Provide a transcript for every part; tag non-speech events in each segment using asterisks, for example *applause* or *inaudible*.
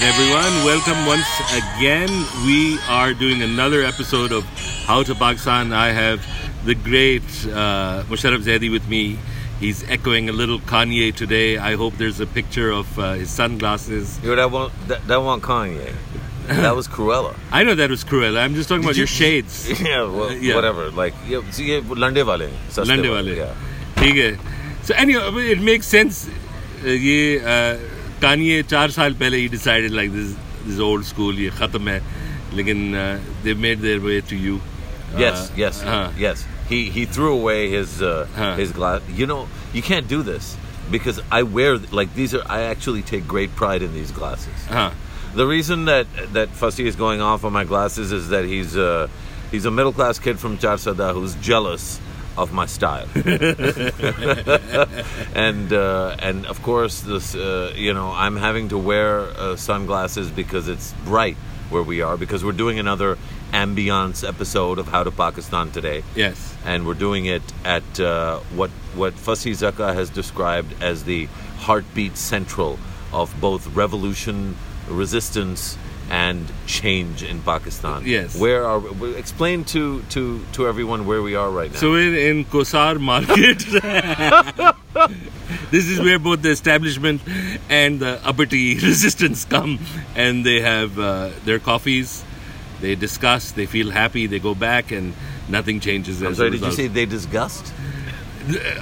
right, everyone, welcome once again. We are doing another episode of How to Pakistan. I have the great uh, Musharraf Zaidi with me. He's echoing a little Kanye today. I hope there's a picture of uh, his sunglasses. Yo, that one, that, that one Kanye. That was Krewella. *laughs* I know that was Krewella. I'm just talking about your shades. *laughs* yeah, well, *laughs* yeah, whatever. Like, yeah, lande wale. Lande wale. Yeah. So anyway, it makes sense. Uh, yeah. Uh, कानिए चार साल he decided like this. This this old school ये ख़त्म है लेकिन they made their way to you Yes, yes, yes. He he threw away his uh, his glass. You know, you can't do this because I wear like these are. I actually take great pride in these glasses. The reason that that Fasi is going off on my glasses is that he's uh, he's a middle class kid from Charsada who's jealous of my style, *laughs* and uh, and of course this uh, you know I'm having to wear uh, sunglasses because it's bright where we are because we're doing another ambiance episode of How to Pakistan today. Yes. And we're doing it at uh, what what Fasi Zaka has described as the heartbeat central of both revolution, resistance, and change in Pakistan. Yes. Where are we, explain to to to everyone where we are right now? so we're in Kohsar market *laughs* this is where both the establishment and the uppity *laughs* resistance come and they have uh, their coffees they discuss they feel happy they go back and nothing changes I'm as sorry. Did you say they disgust?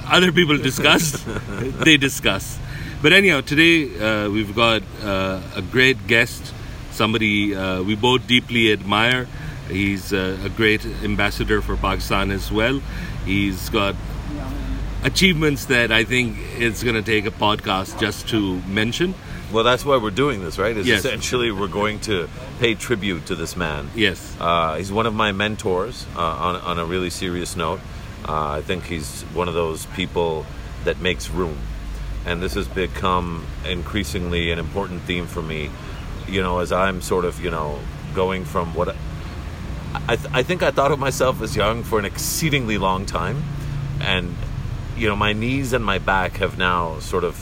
other people discuss, *laughs* they discuss. But anyhow, today uh, we've got uh, a great guest, somebody uh, we both deeply admire. He's uh, a great ambassador for Pakistan as well. He's got achievements that I think it's going to take a podcast just to mention. Well, that's why we're doing this, right? Is Yes. essentially we're going to pay tribute to this man. Yes. Uh, he's one of my mentors uh, on, on a really serious note. Uh, I think he's one of those people that makes room. And this has become increasingly an important theme for me, you know, as I'm sort of, you know, going from what I, I, th- I think I thought of myself as young for an exceedingly long time. And, you know, my knees and my back have now sort of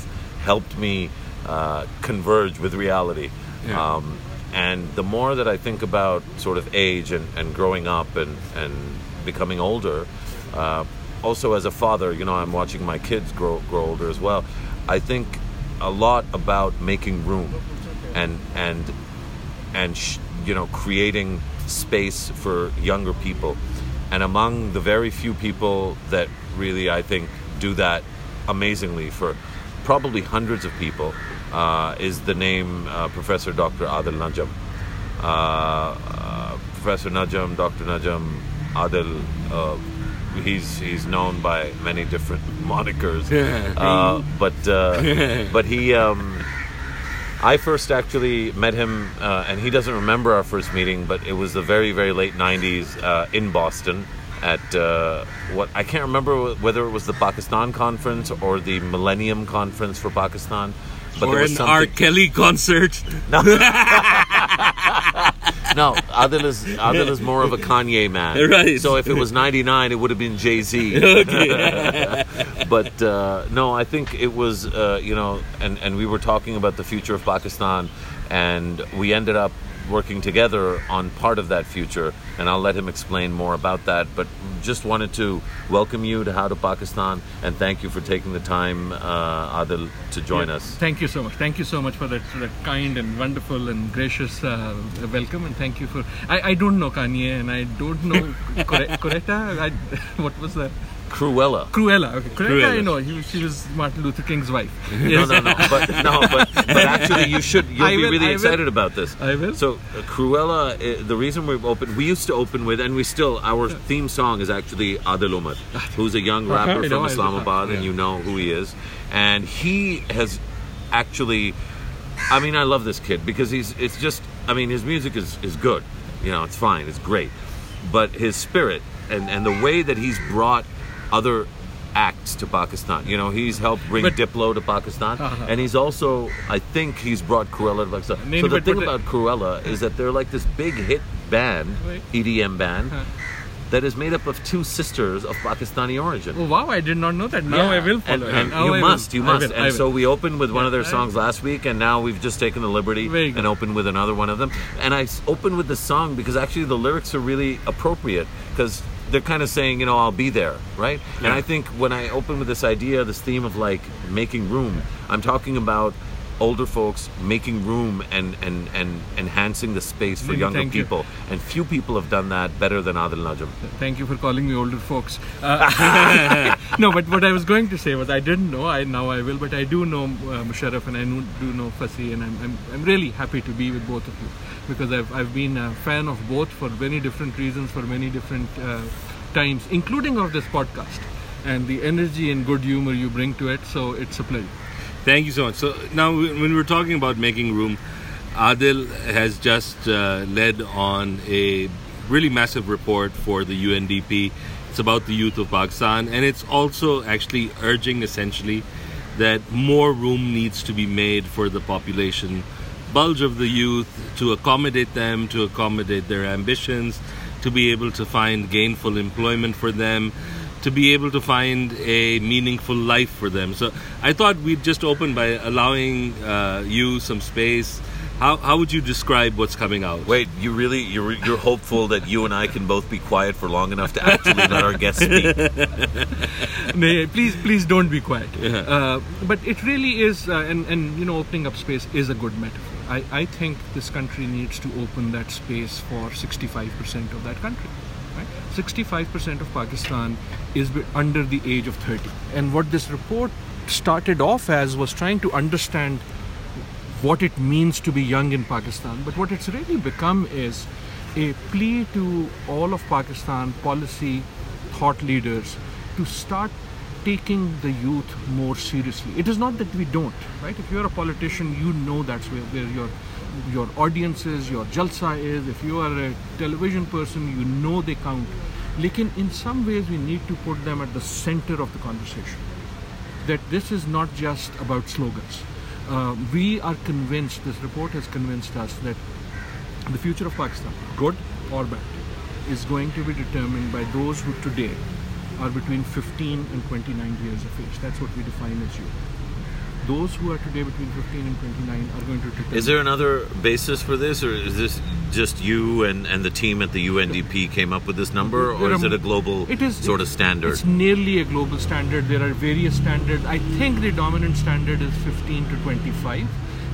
helped me uh, converge with reality. Yeah. Um, and the more that I think about sort of age and, and growing up and, and becoming older, uh, also as a father, you know, I'm watching my kids grow, grow older as well. I think a lot about making room and, and, and sh- you know, creating space for younger people. And among the very few people that really, I think, do that amazingly for probably hundreds of people uh, is the name uh, Professor Dr. Adil Najam. Uh, uh, Professor Najam, Dr. Najam, Adil, uh, he's he's known by many different monikers, uh, but uh, *laughs* but he. Um, I first actually met him, uh, and he doesn't remember our first meeting, but it was the very, very late 90s uh, in Boston at uh, what I can't remember whether it was the Pakistan conference or the Millennium Conference for Pakistan. But or there was an R. Kelly concert. No, *laughs* Adil is Adil is more of a Kanye man. *laughs* Right. So if it was '99, it would have been Jay Z. *laughs* *laughs* but uh, no, I think it was uh, you know, and and we were talking about the future of Pakistan, and we ended up working together on part of that future, and I'll let him explain more about that. But just wanted to welcome you to How to Pakistan, and thank you for taking the time, uh, Adil, to join us. Thank you so much. Thank you so much for that, that kind and wonderful and gracious uh, welcome. And thank you for. I, I don't know Kanye and I don't know Coretta. I, *laughs* what was that? Krewella. Krewella. Okay. Krewella. I know. He, she was Martin Luther King's wife. *laughs* No, Yes. no, no. But no, but, but actually, you should. You'll I be will, really I will. excited about this. I will. So, uh, Krewella. Uh, the reason we've opened, we used to open with, and we still, our theme song is actually Adil Omar, who's a young rapper from know. Islamabad, and you know who he is, and he has actually. I mean, I love this kid because he's. It's just. I mean, his music is is good. You know, it's fine. It's great, but his spirit and and the way that he's brought other acts to Pakistan. You know, he's helped bring But- Diplo to Pakistan, *laughs* Uh-huh. and he's also, I think, he's brought Krewella to Pakistan. So the thing about Krewella is that they're like this big hit band. EDM band, Huh. that is made up of two sisters of Pakistani origin. Oh wow! I did not know that. Now I will follow. And, and you I will. must, you must. will, and so we opened with one of their songs last week, and now we've just taken the liberty and opened with another one of them. And I opened with the song because actually the lyrics are really appropriate because they're kind of saying, you know, I'll be there, right? And I think when I open with this idea, this theme of like making room, I'm talking about older folks making room and and and enhancing the space for younger thank you. people and few people have done that better than Adil Najam Thank you for calling me older folks. Uh, *laughs* *laughs* no, but what I was going to say was I didn't know. I now I will, but I do know uh, Musharraf and I know, do know Fasi, and I'm, I'm I'm really happy to be with both of you because I've I've been a fan of both for many different reasons for many different uh, times, including of this podcast and the energy and good humor you bring to it. So it's a pleasure. Thank you so much. So now, when we're talking about making room, Adil has just uh, led on a really massive report for the UNDP. It's about the youth of Pakistan, and it's also actually urging essentially that more room needs to be made for the population bulge of the youth to accommodate them, to accommodate their ambitions, to be able to find gainful employment for them, to be able to find a meaningful life for them. So I thought we'd just open by allowing uh, you some space. How, how would you describe what's coming out? Wait, you really you're you're hopeful that you and I can both be quiet for long enough to actually let our guests speak. *laughs* Nay, please, please don't be quiet. Uh, but it really is, uh, and and you know, opening up space is a good metaphor. I, I think this country needs to open that space for 65% of that country. Right? 65% of Pakistan is under the age of 30. And what this report started off as was trying to understand what it means to be young in Pakistan. But what it's really become is a plea to all of Pakistan policy thought leaders to start taking the youth more seriously. It is not that we don't, right? If you're a politician, you know that's where, where your your audience is, your jalsa is. If you are a television person, you know they count. Lekin in some ways, we need to put them at the center of the conversation that this is not just about slogans. Uh, we are convinced, this report has convinced us that the future of Pakistan, good or bad, is going to be determined by those who today are between 15 and 29 years of age. That's what we define as youth. Those who are today between 15 and 29 are going to determine. Is there another basis for this, or is this just you and, and the team at the UNDP came up with this number, or is it a global It is sort of standard? It's nearly a global standard. There are various standards. I think the dominant standard is 15 to 25.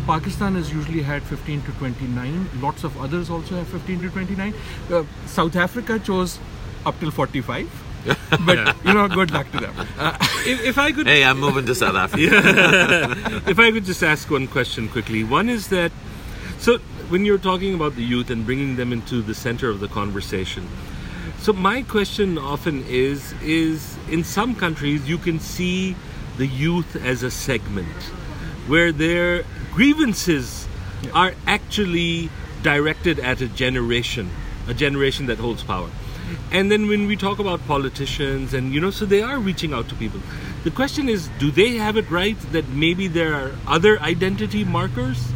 Pakistan has usually had 15 to 29. Lots of others also have 15 to 29. Uh, South Africa chose up till 45. *laughs* but you know, good luck to them. Uh, If, if I could, Hey, I'm moving to South Africa. *laughs* if I could just ask one question quickly. One is that, so when you're talking about the youth and bringing them into the center of the conversation, so my question often is, is in some countries you can see the youth as a segment where their grievances are actually directed at a generation, a generation that holds power. And then when we talk about politicians and you know, so they are reaching out to people. The question is, do they have it right that maybe there are other identity markers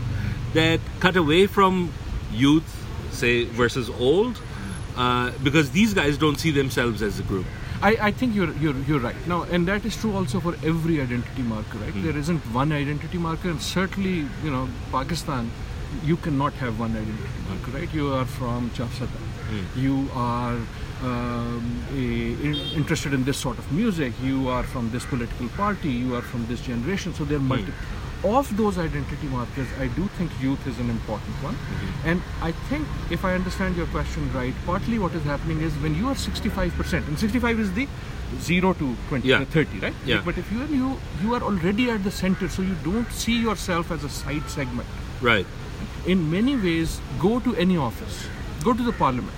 that cut away from youth, say, versus old? Uh, because these guys don't see themselves as a group. I, I think you're, you're you're right now, and that is true also for every identity marker. Right? There isn't one identity marker, and certainly, you know, Pakistan, you cannot have one identity marker. Right? You are from Charsadda. You are um, a, interested in this sort of music. You are from this political party. You are from this generation. So there are multiple. Of those identity markers, I do think youth is an important one. And I think, if I understand your question right, partly what is happening is when you are 65%, and 65 is the 0 to 20, Yeah. uh, 30, right? Yeah. But if you are, you, you are already at the center, so you don't see yourself as a side segment. Right. In many ways, go to any office, go to the parliament,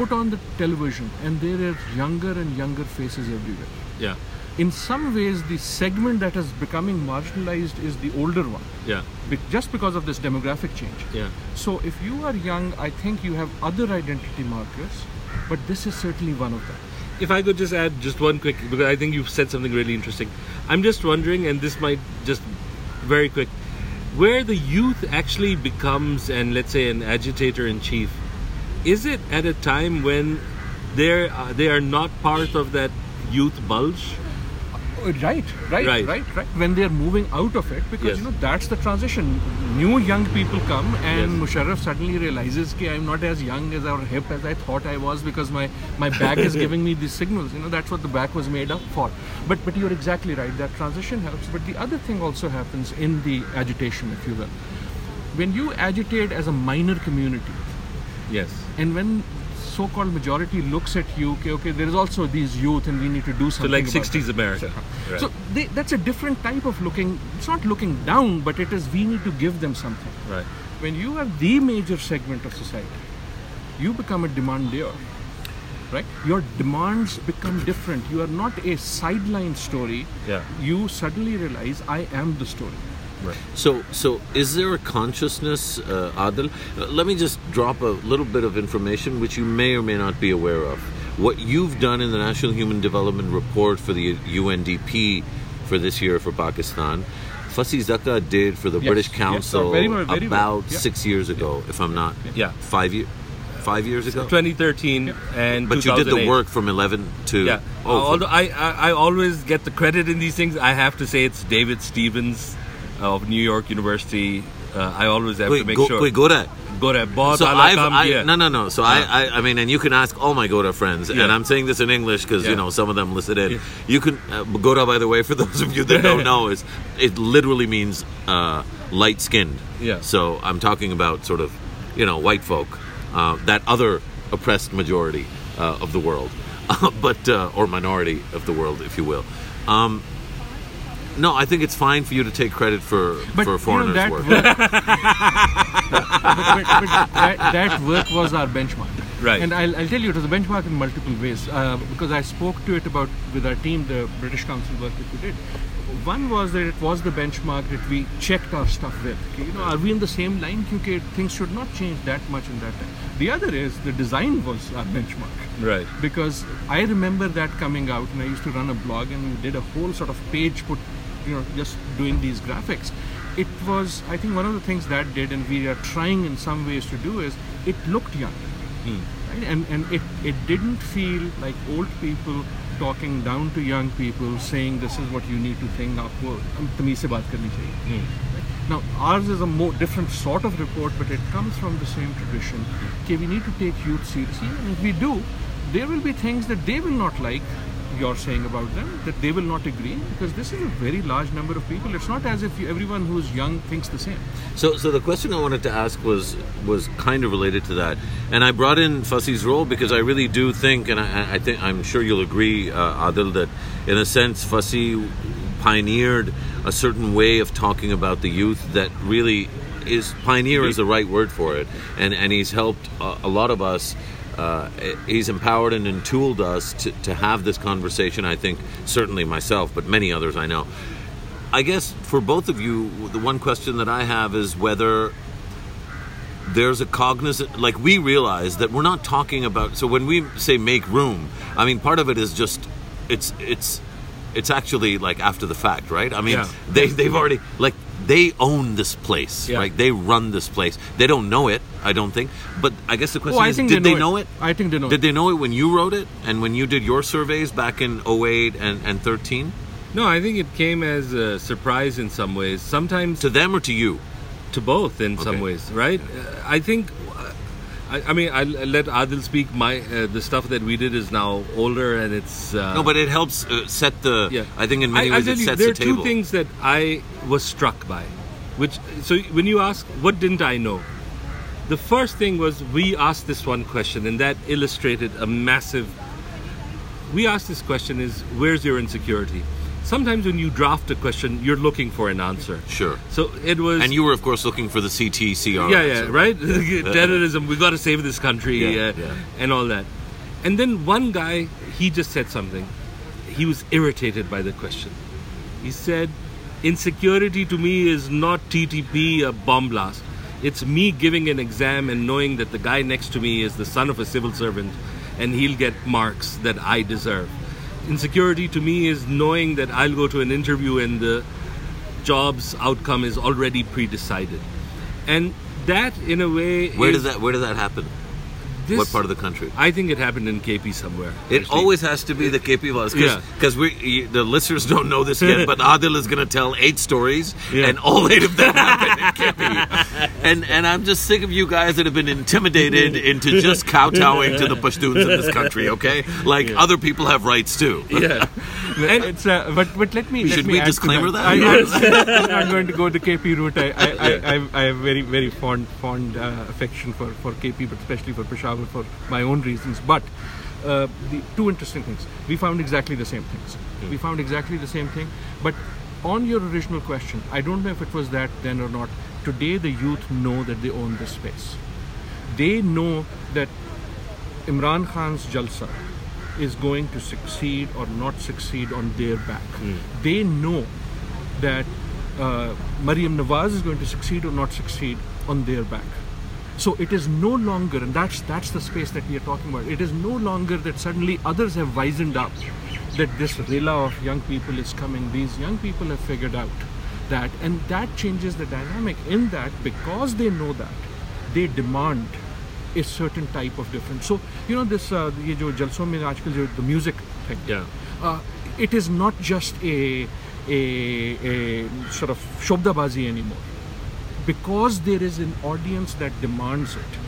put on the television, and there are younger and younger faces everywhere Yeah. in some ways the segment that is becoming marginalized is the older one Yeah. be- just because of this demographic change Yeah. so if you are young i think you have other identity markers but this is certainly one of them If I could just add just one quick, because I think you've said something really interesting. I'm just wondering, and this might just very quick, where the youth actually becomes, and let's say, an agitator in chief, is it at a time when they're uh, they are not part of that youth bulge. Right, right, Right. right, right, When they're moving out of it, because Yes. you know that's the transition. New young people come, and Yes. Musharraf suddenly realizes that I'm not as young as or hip as I thought I was because my my back is *laughs* giving me these signals. You know that's what the back was made up for. But but you're exactly right. That transition helps. But the other thing also happens in the agitation, if you will. When you agitate as a minor community, Yes. and when so-called majority looks at you, okay, okay, there is also these youth, and we need to do So something. like about 60s that. America. Right. So they, that's a different type of looking. It's not looking down, but it is we need to give them something. right. When you are the major segment of society, you become a demander, right? Your demands become different. You are not a sideline story. Yeah. You suddenly realize I am the story. So, so is there a consciousness, uh, Adil? Uh, let me just drop a little bit of information which you may or may not be aware of. What you've done in the National Human Development Report for the UNDP for this year for Pakistan, Fasi Zaka did for the Yes, British yes, Council very well, very well. about Yeah. six years ago, if I'm not Yeah. five years, five years ago. 2013 and But you did the work from 11 to Yeah. oh, Although I, I I always get the credit in these things, I have to say it's David Stevens of New York University. Uh, I always have wait, to make go, sure. Wait, there, go there, so I've, I, No, no, no. So yeah. I, I, I mean, and you can ask all my Gora friends, yeah. and I'm saying this in English because yeah. you know some of them listed in. You can uh, Gora, by the way, for *laughs* those of you that don't know, is it literally means uh, light skinned. Yeah. So I'm talking about sort of, you know, white folk, uh, that other oppressed majority uh, of the world, *laughs* but uh, or minority of the world, if you will. Um, no, I think it's fine for you to take credit for But for you know, foreigners' that work. work, *laughs* but, but, but that, that work was our benchmark. Right. And I'll, I'll tell you, it was a benchmark in multiple ways uh, because I spoke to it about with our team, the British Council work that we did. One was that it was the benchmark that we checked our stuff with. Okay, You know, are we in the same line? Because things should not change that much in that time. The other is the design was our benchmark Right. because I remember that coming out, and I used to run a blog, and we did a whole sort of page put, you know, just doing these graphics. It was, I think, one of the things that did, and we are trying in some ways to do is, it looked young, right? And and it it didn't feel like old people talking down to young people, saying this is what you need to think. आपको तमीज से बात करनी चाहिए. Right? Now, ours is a more different sort of report, but it comes from the same tradition. Okay, we need to take youth seriously, and if we do, there will be things that they will not like you're saying about them, that they will not agree, because this is a very large number of people. It's not as if you, everyone who's young thinks the same. So, so the question I wanted to ask was was kind of related to that, and I brought in Fasi's role because I really do think, and I, I think I'm sure you'll agree, uh, Adil, that in a sense Fasi pioneered a certain way of talking about the youth that really is pioneer is the right word for it, and and he's helped a, a lot of us. Uh, he's empowered and entooled us to, to have this conversation. I think certainly myself, but many others I know. I guess for both of you, the one question that I have is whether there's a cognizant, like we realize that we're not talking about. So when we say make room, I mean part of it is just it's it's it's actually like after the fact, right? I mean Yeah. they they've already like they own this place, Yeah. right? They run this place. They don't know it, I don't think. But I guess the question Oh, is, did they they know know it. it? I think they know Did it. they know it when you wrote it and when you did your surveys back in 08 and, and 13? No, I think it came as a surprise in some ways. Sometimes To them or to you? to both in some ways, right? Uh, I think. I, I mean, I'll let Adil speak. My uh, the stuff that we did is now older, and it's uh, No, but it helps uh, set the. yeah. I think in many I, ways tell it you, sets there the are two things that I was struck by, which so when you ask what didn't I know, the first thing was we asked this one question, and that illustrated a massive. We asked this question: is where's your insecurity? Sometimes when you draft a question, you're looking for an answer. Sure. So it was. And you were, of course, looking for the CTCR. yeah, yeah, right. *laughs* Terrorism. We got to save this country Yeah, uh, yeah. and all that. And then one guy, he just said something. He was irritated by the question. He said, "Insecurity to me is not TTP, a bomb blast. It's me giving an exam and knowing that the guy next to me is the son of a civil servant, and he'll get marks that I deserve. Insecurity to me is knowing that I'll go to an interview and the job's outcome is already pre-decided." And that, in a way, Where is does that Where does that happen? This- what part of the country? I think it happened in KP somewhere. It actually. always has to be the KP was Yeah. because we the listeners don't know this yet, but Adil is going to tell eight stories, Yeah. and all eight of them happened in KP. And and I'm just sick of you guys that have been intimidated into just kowtowing to the Pashtuns in this country. Okay, like other people have rights too. Yeah. *laughs* and it's uh, but but let me let Should me we disclaimer that? I, am *laughs* not going to go the KP route. I I, I, I, I have very very fond fond uh, affection for for KP, but especially for Peshawar for my own reasons. But uh, the two interesting things. We found exactly the same things. We found exactly the same thing. But on your original question, I don't know if it was that then or not. Today, the youth know that they own this space. They know that Imran Khan's Jalsa is going to succeed or not succeed on their back. They know that uh, Maryam Nawaz is going to succeed or not succeed on their back. So it is no longer, and that's that's the space that we are talking about. It is no longer that suddenly others have wizened up that this rilla of young people is coming. These young people have figured out that, and that changes the dynamic. In that, because they know that, they demand a certain type of difference. So you know this uh, ये जो जलसों में आजकल जो the music thing. Yeah. Uh, it is not just a a, a sort of shobdabazi anymore because there is an audience that demands it.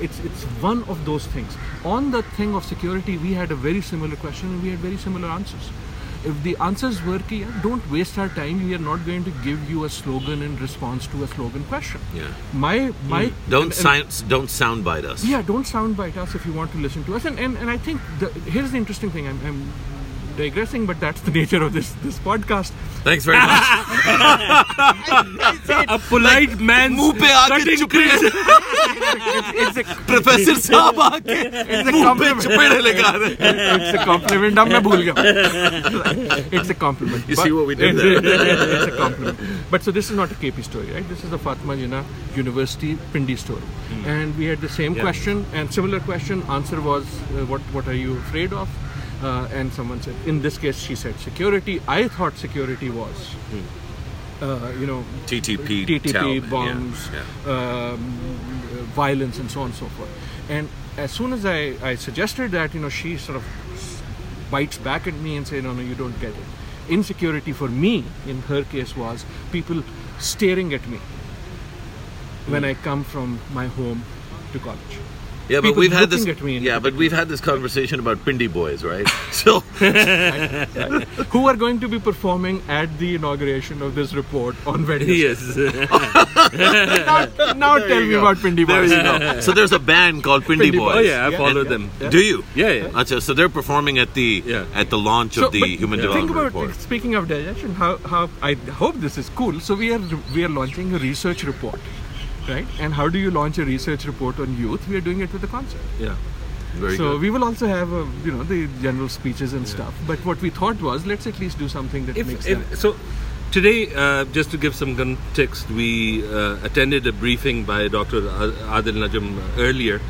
It's it's one of those things. On the thing of security, we had a very similar question and we had very similar answers. If the answers were, ki, "Yeah, don't waste our time. We are not going to give you a slogan in response to a slogan question. Yeah. My my mm. Don't and- and- don't soundbite us. yeah, don't soundbite us if you want to listen to us. And and, and I think the, here's the interesting thing. I'm, I'm digressing, but that's the *laughs* nature of this this podcast. Thanks very much. *laughs* a polite man मुंह पे आके चुपड़े It's a professor साहब आके मुंह पे चुपड़े लगा रहे it's a compliment. अब मैं भूल गया. It's a compliment. You see But- what we did it's, there? it's a compliment. But so this is not a KP story, right? This is a Fatma Jinnah University Pindi story. And we had the same Yeah. question and similar question. Answer was, uh, what what are you afraid of? Uh, and someone said, in this case, she said security. I thought security was, uh, you know, TTP, TTP bombs, yeah, yeah. Um, violence, and so on and so forth. And as soon as I, I suggested that, you know, she sort of bites back at me and say, no, no, you don't get it. Insecurity for me, in her case, was people staring at me when I come from my home to college. Yeah, but we've had this. looking at me and- Yeah, but we've had this conversation about Pindi boys, right? *laughs* So *laughs* Who are going to be performing at the inauguration of this report on Wednesday? Yes. *laughs* Now, now tell me about Pindi there Boys. you go. So there's a band called Pindi, Pindi Boys. oh yeah, I Yeah, follow yeah, them. yeah. Do you? Yeah, yeah. Acha, so they're performing at the Yeah. at the launch So, of the but Human think Development about Report. speaking of digestion, how, how I hope this is cool. So we are we are launching a research report, right? And how do you launch a research report on youth? We are doing it with a concert. Yeah. Very good. so good. we will also have uh, you know the general speeches and stuff. But what we thought was let's at least do something that makes If, them. if, so today, uh, just to give some context, we uh, attended a briefing by Dr. Adil Najam earlier.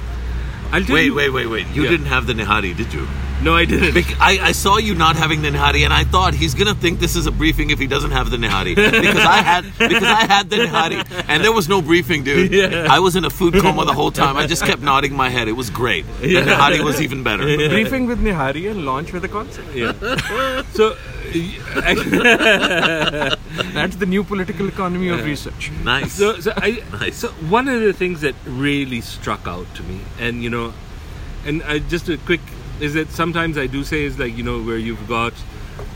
I'll tell Wait, you, wait, wait, wait. You Yeah. didn't have the Nihari, did you? No, I didn't. Bec- I, I saw you not having the Nihari, and I thought he's gonna think this is a briefing if he doesn't have the Nihari *laughs* because I had because I had the Nihari, and there was no briefing, dude. Yeah. I was in a food coma the whole time. I just kept nodding my head. It was great. The Nihari was even better. Briefing with Nihari and launch with a concert. yeah. *laughs* So, uh, *laughs* That's the new political economy of research. Nice. so, so I, Nice. so one of the things that really struck out to me, and you know, and I, just a quick is that sometimes I do say is like you know where you've got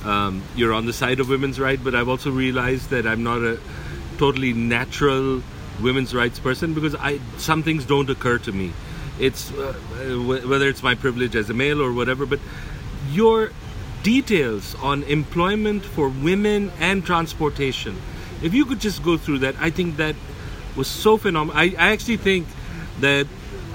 um, you're on the side of women's right, but I've also realized that I'm not a totally natural women's rights person because I some things don't occur to me. It's uh, wh- whether it's my privilege as a male or whatever, but your details on employment for women and transportation. If you could just go through that, I think that was so phenomenal. I, I actually think that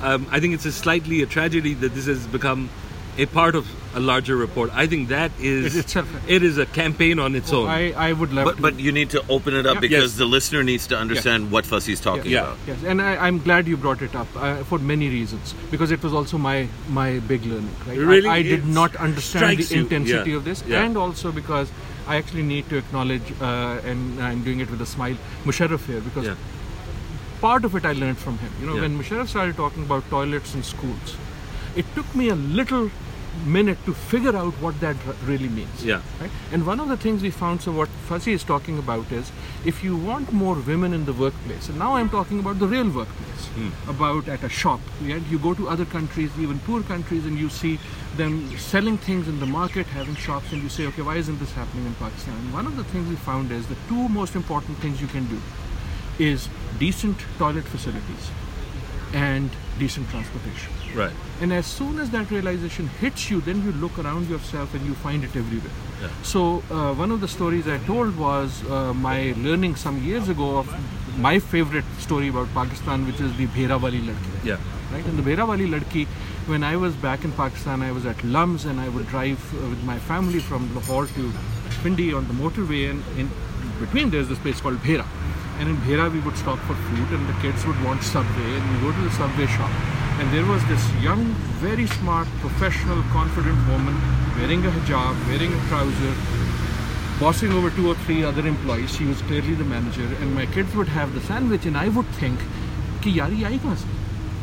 um, I think it's a slightly a tragedy that this has become a part of a larger report. I think that is It itself- it is a campaign on its own. I, I would love But to. but you need to open it up Yeah. because Yes. the listener needs to understand what Fasi's talking Yeah. about. Yes, and I, I'm glad you brought it up uh, for many reasons because it was also my my big learning. Right? Really? I, I did not understand the intensity Yeah. of this, Yeah. and also because I actually need to acknowledge, uh, and I'm doing it with a smile, Musharraf here because Yeah. part of it I learned from him. You know, Yeah. when Musharraf started talking about toilets in schools, it took me a little minute to figure out what that really means. Yeah. Right? And one of the things we found, so what Fasi is talking about is if you want more women in the workplace, and now I'm talking about the real workplace, hmm. about at a shop, yeah, you go to other countries, even poor countries, and you see them selling things in the market, having shops, and you say, okay, why isn't this happening in Pakistan? And one of the things we found is the two most important things you can do is decent toilet facilities and decent transportation. Right. And as soon as that realization hits you, then you look around yourself and you find it everywhere. Yeah. So uh, one of the stories I told was uh, my learning some years ago of my favorite story about Pakistan, which is the Bhera Wali Ladki. Yeah. Right? And the Bhera Wali Ladki, when I was back in Pakistan, I was at Lums and I would drive uh, with my family from Lahore to Pindi on the motorway, and in between there's this place called Bhera. And in Bhera, we would stop for food, and the kids would want Subway, and we go to the Subway shop. And there was this young, very smart, professional, confident woman wearing a hijab, wearing a trouser, bossing over two or three other employees. She was clearly the manager, and my kids would have the sandwich, and I would think, "Ki kahan se?"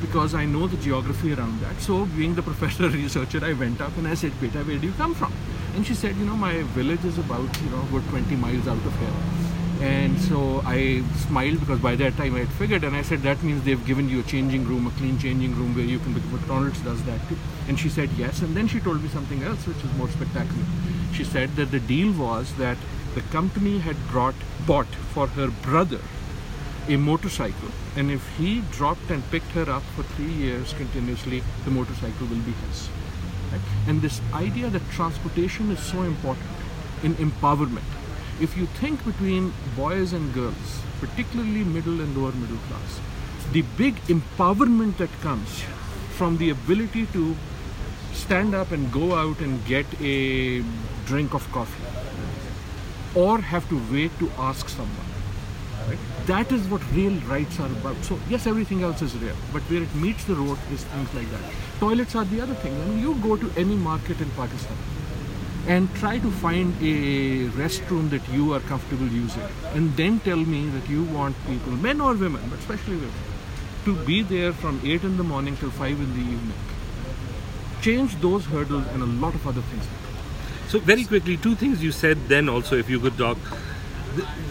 because I know the geography around that. So, being the *laughs* professional researcher, I went up and I said, "Beta, where do you come from?" And she said, "You know, my village is about you know about 20 miles out of here." And so I smiled because by that time I had figured, and I said, "That means they've given you a changing room, a clean changing room where you can." Because McDonald's does that too. And she said yes, and then she told me something else, which is more spectacular. She said that the deal was that the company had brought bought for her brother a motorcycle, and if he dropped and picked her up for three years continuously, the motorcycle will be his. Right? And this idea that transportation is so important in empowerment. If you think between boys and girls, particularly middle and lower middle class, the big empowerment that comes from the ability to stand up and go out and get a drink of coffee or have to wait to ask someone. Right? That is what real rights are about. So yes, everything else is real, but where it meets the road is things like that. Toilets are the other thing. Mean, you go to any market in Pakistan and try to find a restroom that you are comfortable using, and then tell me that you want people, men or women, but especially women, to be there from 8 in the morning till 5 in the evening. Change those hurdles and a lot of other things. So very quickly, two things you said then also, if you could talk.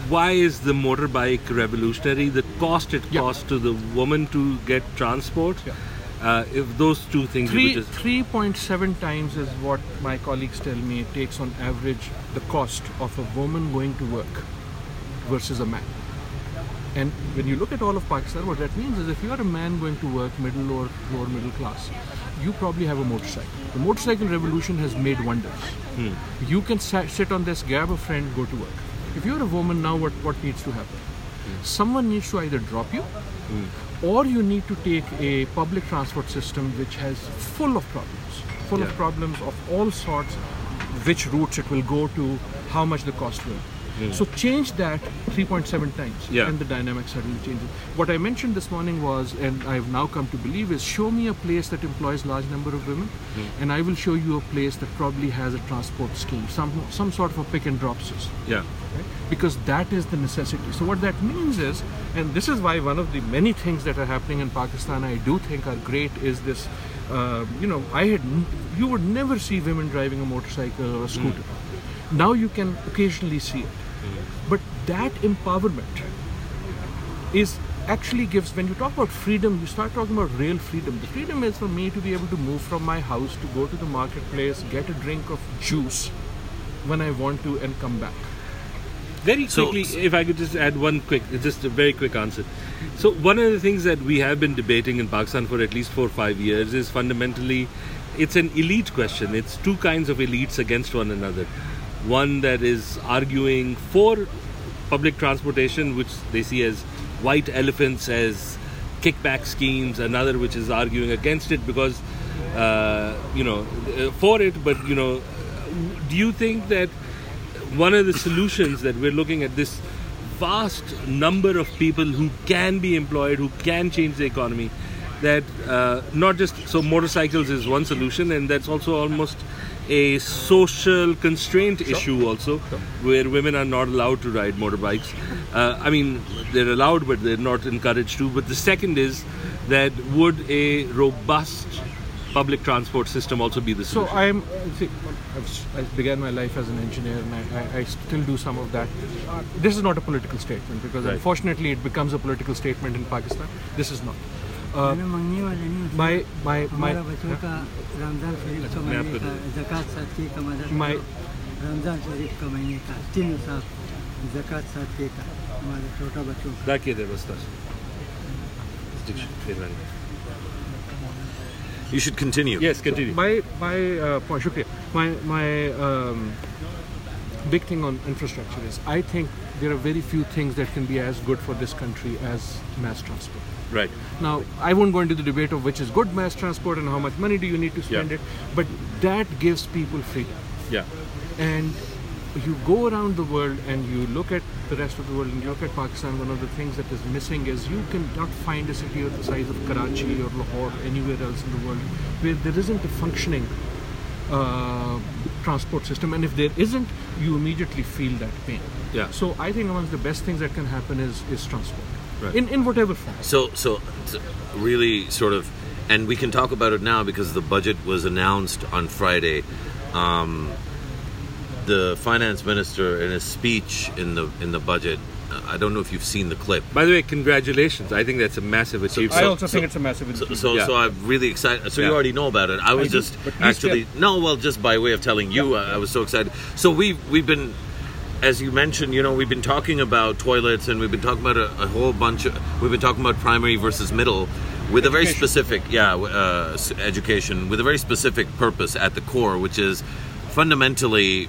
Why is the motorbike revolutionary? The cost it Yeah. costs to the woman to get transport. Yeah. Uh, if those two things Three, just 3.7 times is what my colleagues tell me it takes on average the cost of a woman going to work versus a man. And when you look at all of Pakistan, what that means is if you are a man going to work, middle or lower middle class, you probably have a motorcycle. The motorcycle revolution has made wonders. Hmm. You can sa- sit on this, grab a friend, go to work. If you're a woman now, what, what needs to happen? Hmm. Someone needs to either drop you hmm. Or you need to take a public transport system which has full of problems full Yeah. of problems of all sorts which routes it will go to how much the cost will Mm. so change that 3.7 times Yeah. and the dynamic suddenly changes what i mentioned this morning was and i've now come to believe is show me a place that employs large number of women mm. and i will show you a place that probably has a transport scheme some some sort of a pick and drop system yeah. right? because that is the necessity. So what that means is, and this is why one of the many things that are happening in Pakistan I do think are great is this. Uh, you know, I had you would never see women driving a motorcycle or a scooter. Mm. Now you can occasionally see it, but that empowerment is actually gives when you talk about freedom you start talking about real freedom the freedom is for me to be able to move from my house to go to the marketplace get a drink of juice when i want to and come back Very So- quickly, if I could just add one quick, just a very quick answer. So one of the things that we have been debating in Pakistan for at least four or five years is fundamentally, it's an elite question. It's two kinds of elites against one another. One that is arguing for public transportation, which they see as white elephants, as kickback schemes. Another which is arguing against it because, uh, you know, for it. But you know, do you think that one of the solutions that we're looking at this vast number of people who can be employed, who can change the economy, that uh, not just so motorcycles is one solution, and that's also almost a social constraint issue also, where women are not allowed to ride motorbikes. Uh, I mean, they're allowed, but they're not encouraged to. But the second is that would a robust public transport system also be the solution? So? I'm. See, I've, I began my life as an engineer, and I, I, I still do some of that. This is not a political statement because, Right. unfortunately, it becomes a political statement in Pakistan. This is not. Uh, मैंने मंगनी वाले नहीं होती my my my हमारा बच्चों का रमजान शरीफ का मैं महीने आपको का जक़ात सादगी का मदद My- रमजान शरीफ का महीने का तीन साल जक़ात सादगी का हमारे छोटा बच्चों का Daqui de bastar. You should continue. Yes, continue. my my uh, point, Shukriya. My my um, big thing on infrastructure is I think there are very few things that can be as good for this country as mass transport. Right. Now, I won't go into the debate of which is good mass transport and how much money do you need to spend Yeah. it, but that gives people freedom. Yeah. And you go around the world and you look at the rest of the world and you look at Pakistan, one of the things that is missing is you cannot find a city of the size of Karachi or Lahore anywhere else in the world where there isn't a functioning uh, transport system. And if there isn't, you immediately feel that pain. Yeah. So I think amongst the best things that can happen is, is transport. Right. In, in whatever form. So, so, so really sort of, and we can talk about it now because the budget was announced on Friday. Um, the finance minister, in his speech in the in the budget, I don't know if you've seen the clip. By the way, congratulations. I think that's a massive achievement. I also so- think it's a massive achievement. so, Yeah. so I'm really excited. So Yeah. you already know about it. I was do, just but please actually no, well, just by way of telling you, I, I was so excited. So we've we've been, as you mentioned, you know, we've been talking about toilets and we've been talking about a, a whole bunch of. We've been talking about primary versus middle, with a very specific, yeah, uh, education with a very specific purpose at the core, which is fundamentally,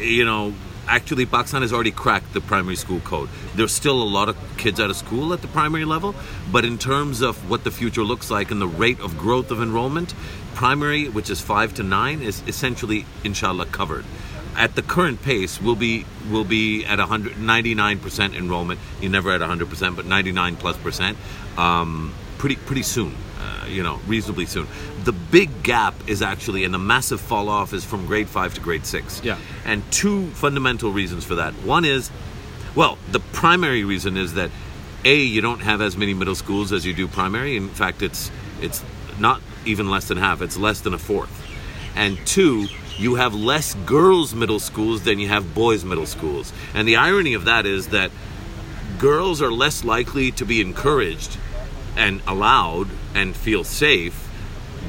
you know. Actually, Pakistan has already cracked the primary school code. There's still a lot of kids out of school at the primary level, but in terms of what the future looks like and the rate of growth of enrollment, primary, which is five to nine, is essentially, inshallah, covered. At the current pace, we'll be will be at 199 percent enrollment. You're never at 100 percent, but 99 plus percent. Um, pretty pretty soon, uh, you know, reasonably soon. The big gap is actually, and the massive fall off is from grade five to grade six. Yeah. And two fundamental reasons for that. One is, well, the primary reason is that a you don't have as many middle schools as you do primary. In fact, it's it's not even less than half. It's less than a fourth. And two, you have less girls' middle schools than you have boys' middle schools. And the irony of that is that girls are less likely to be encouraged and allowed and feel safe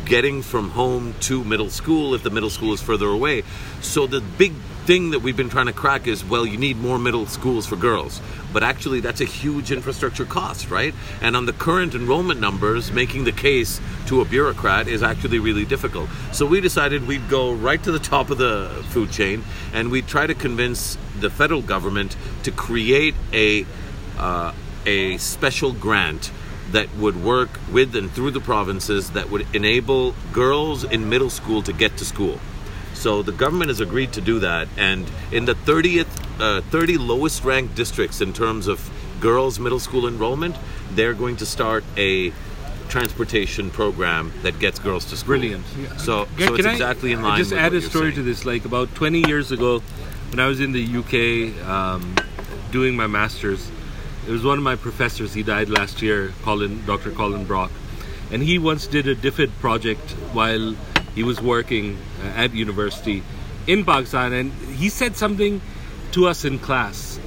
getting from home to middle school if the middle school is further away. So the big thing that we've been trying to crack is well, you need more middle schools for girls. But actually, that's a huge infrastructure cost, right? And on the current enrollment numbers, making the case to a bureaucrat is actually really difficult. So we decided we'd go right to the top of the food chain and we'd try to convince the federal government to create a uh, a special grant that would work with and through the provinces that would enable girls in middle school to get to school. So the government has agreed to do that, and in the 30th, uh, 30 lowest ranked districts in terms of girls' middle school enrollment, they're going to start a transportation program that gets girls to school. Brilliant. So, Can- so it's I exactly in line. Just add a story saying. to this. Like about 20 years ago, when I was in the UK um, doing my masters, it was one of my professors. He died last year, Colin, Dr. Colin Brock, and he once did a DFID project while he was working uh, at university in Pakistan, and he said something to us in class.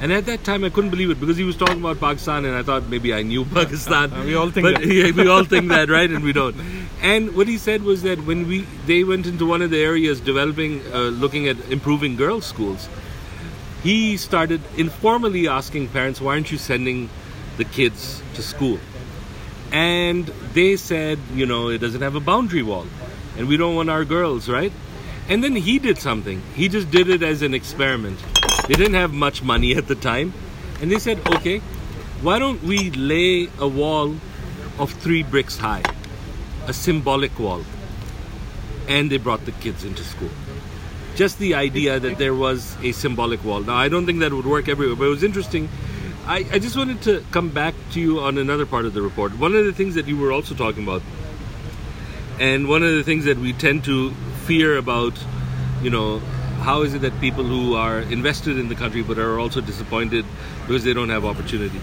And at that time, I couldn't believe it because he was talking about Pakistan, and I thought maybe I knew *laughs* Pakistan. Uh, we all think but that. yeah, we all think that, right? And we *laughs* don't. And what he said was that when we they went into one of the areas developing, uh, looking at improving girls' schools, he started informally asking parents, "Why aren't you sending the kids to school?" And they said, "You know, it doesn't have a boundary wall, and we don't want our girls, right?" And then he did something. He just did it as an experiment. They didn't have much money at the time, and they said, "Okay, why don't we lay a wall of three bricks high, a symbolic wall?" And they brought the kids into school. Just the idea that there was a symbolic wall. Now, I don't think that would work everywhere, but it was interesting. I, I just wanted to come back to you on another part of the report. One of the things that you were also talking about, and one of the things that we tend to fear about, you know, how is it that people who are invested in the country but are also disappointed because they don't have opportunity?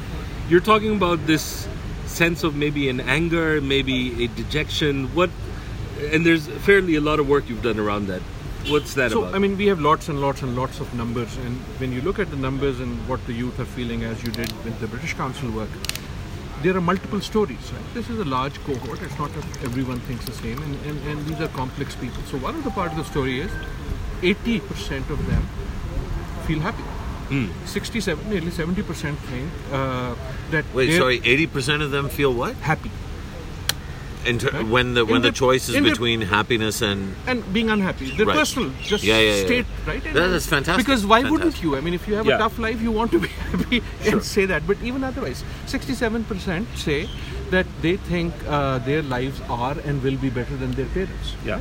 You're talking about this sense of maybe an anger, maybe a dejection. What? And there's fairly a lot of work you've done around that. What's that about so, about? I mean, we have lots and lots and lots of numbers, and when you look at the numbers and what the youth are feeling, as you did with the British Council work, there are multiple stories. Right? This is a large cohort. It's not that everyone thinks the same, and, and, and these are complex people. So one of the part of the story is 80% of them feel happy. Hmm. 67, nearly 70% think uh, that Wait, sorry, 80% of them feel what? happy. In ter- Right. when the In when the the- choice is in the- between happiness and and being unhappy. They're Right. personal, just Yeah, yeah, yeah. state, right? And- That is fantastic. Because why wouldn't you? I mean, if you have Yeah. a tough life, you want to be *laughs* happy and say that. But even otherwise, 67% say that they think uh, their lives are and will be better than their parents. Yeah.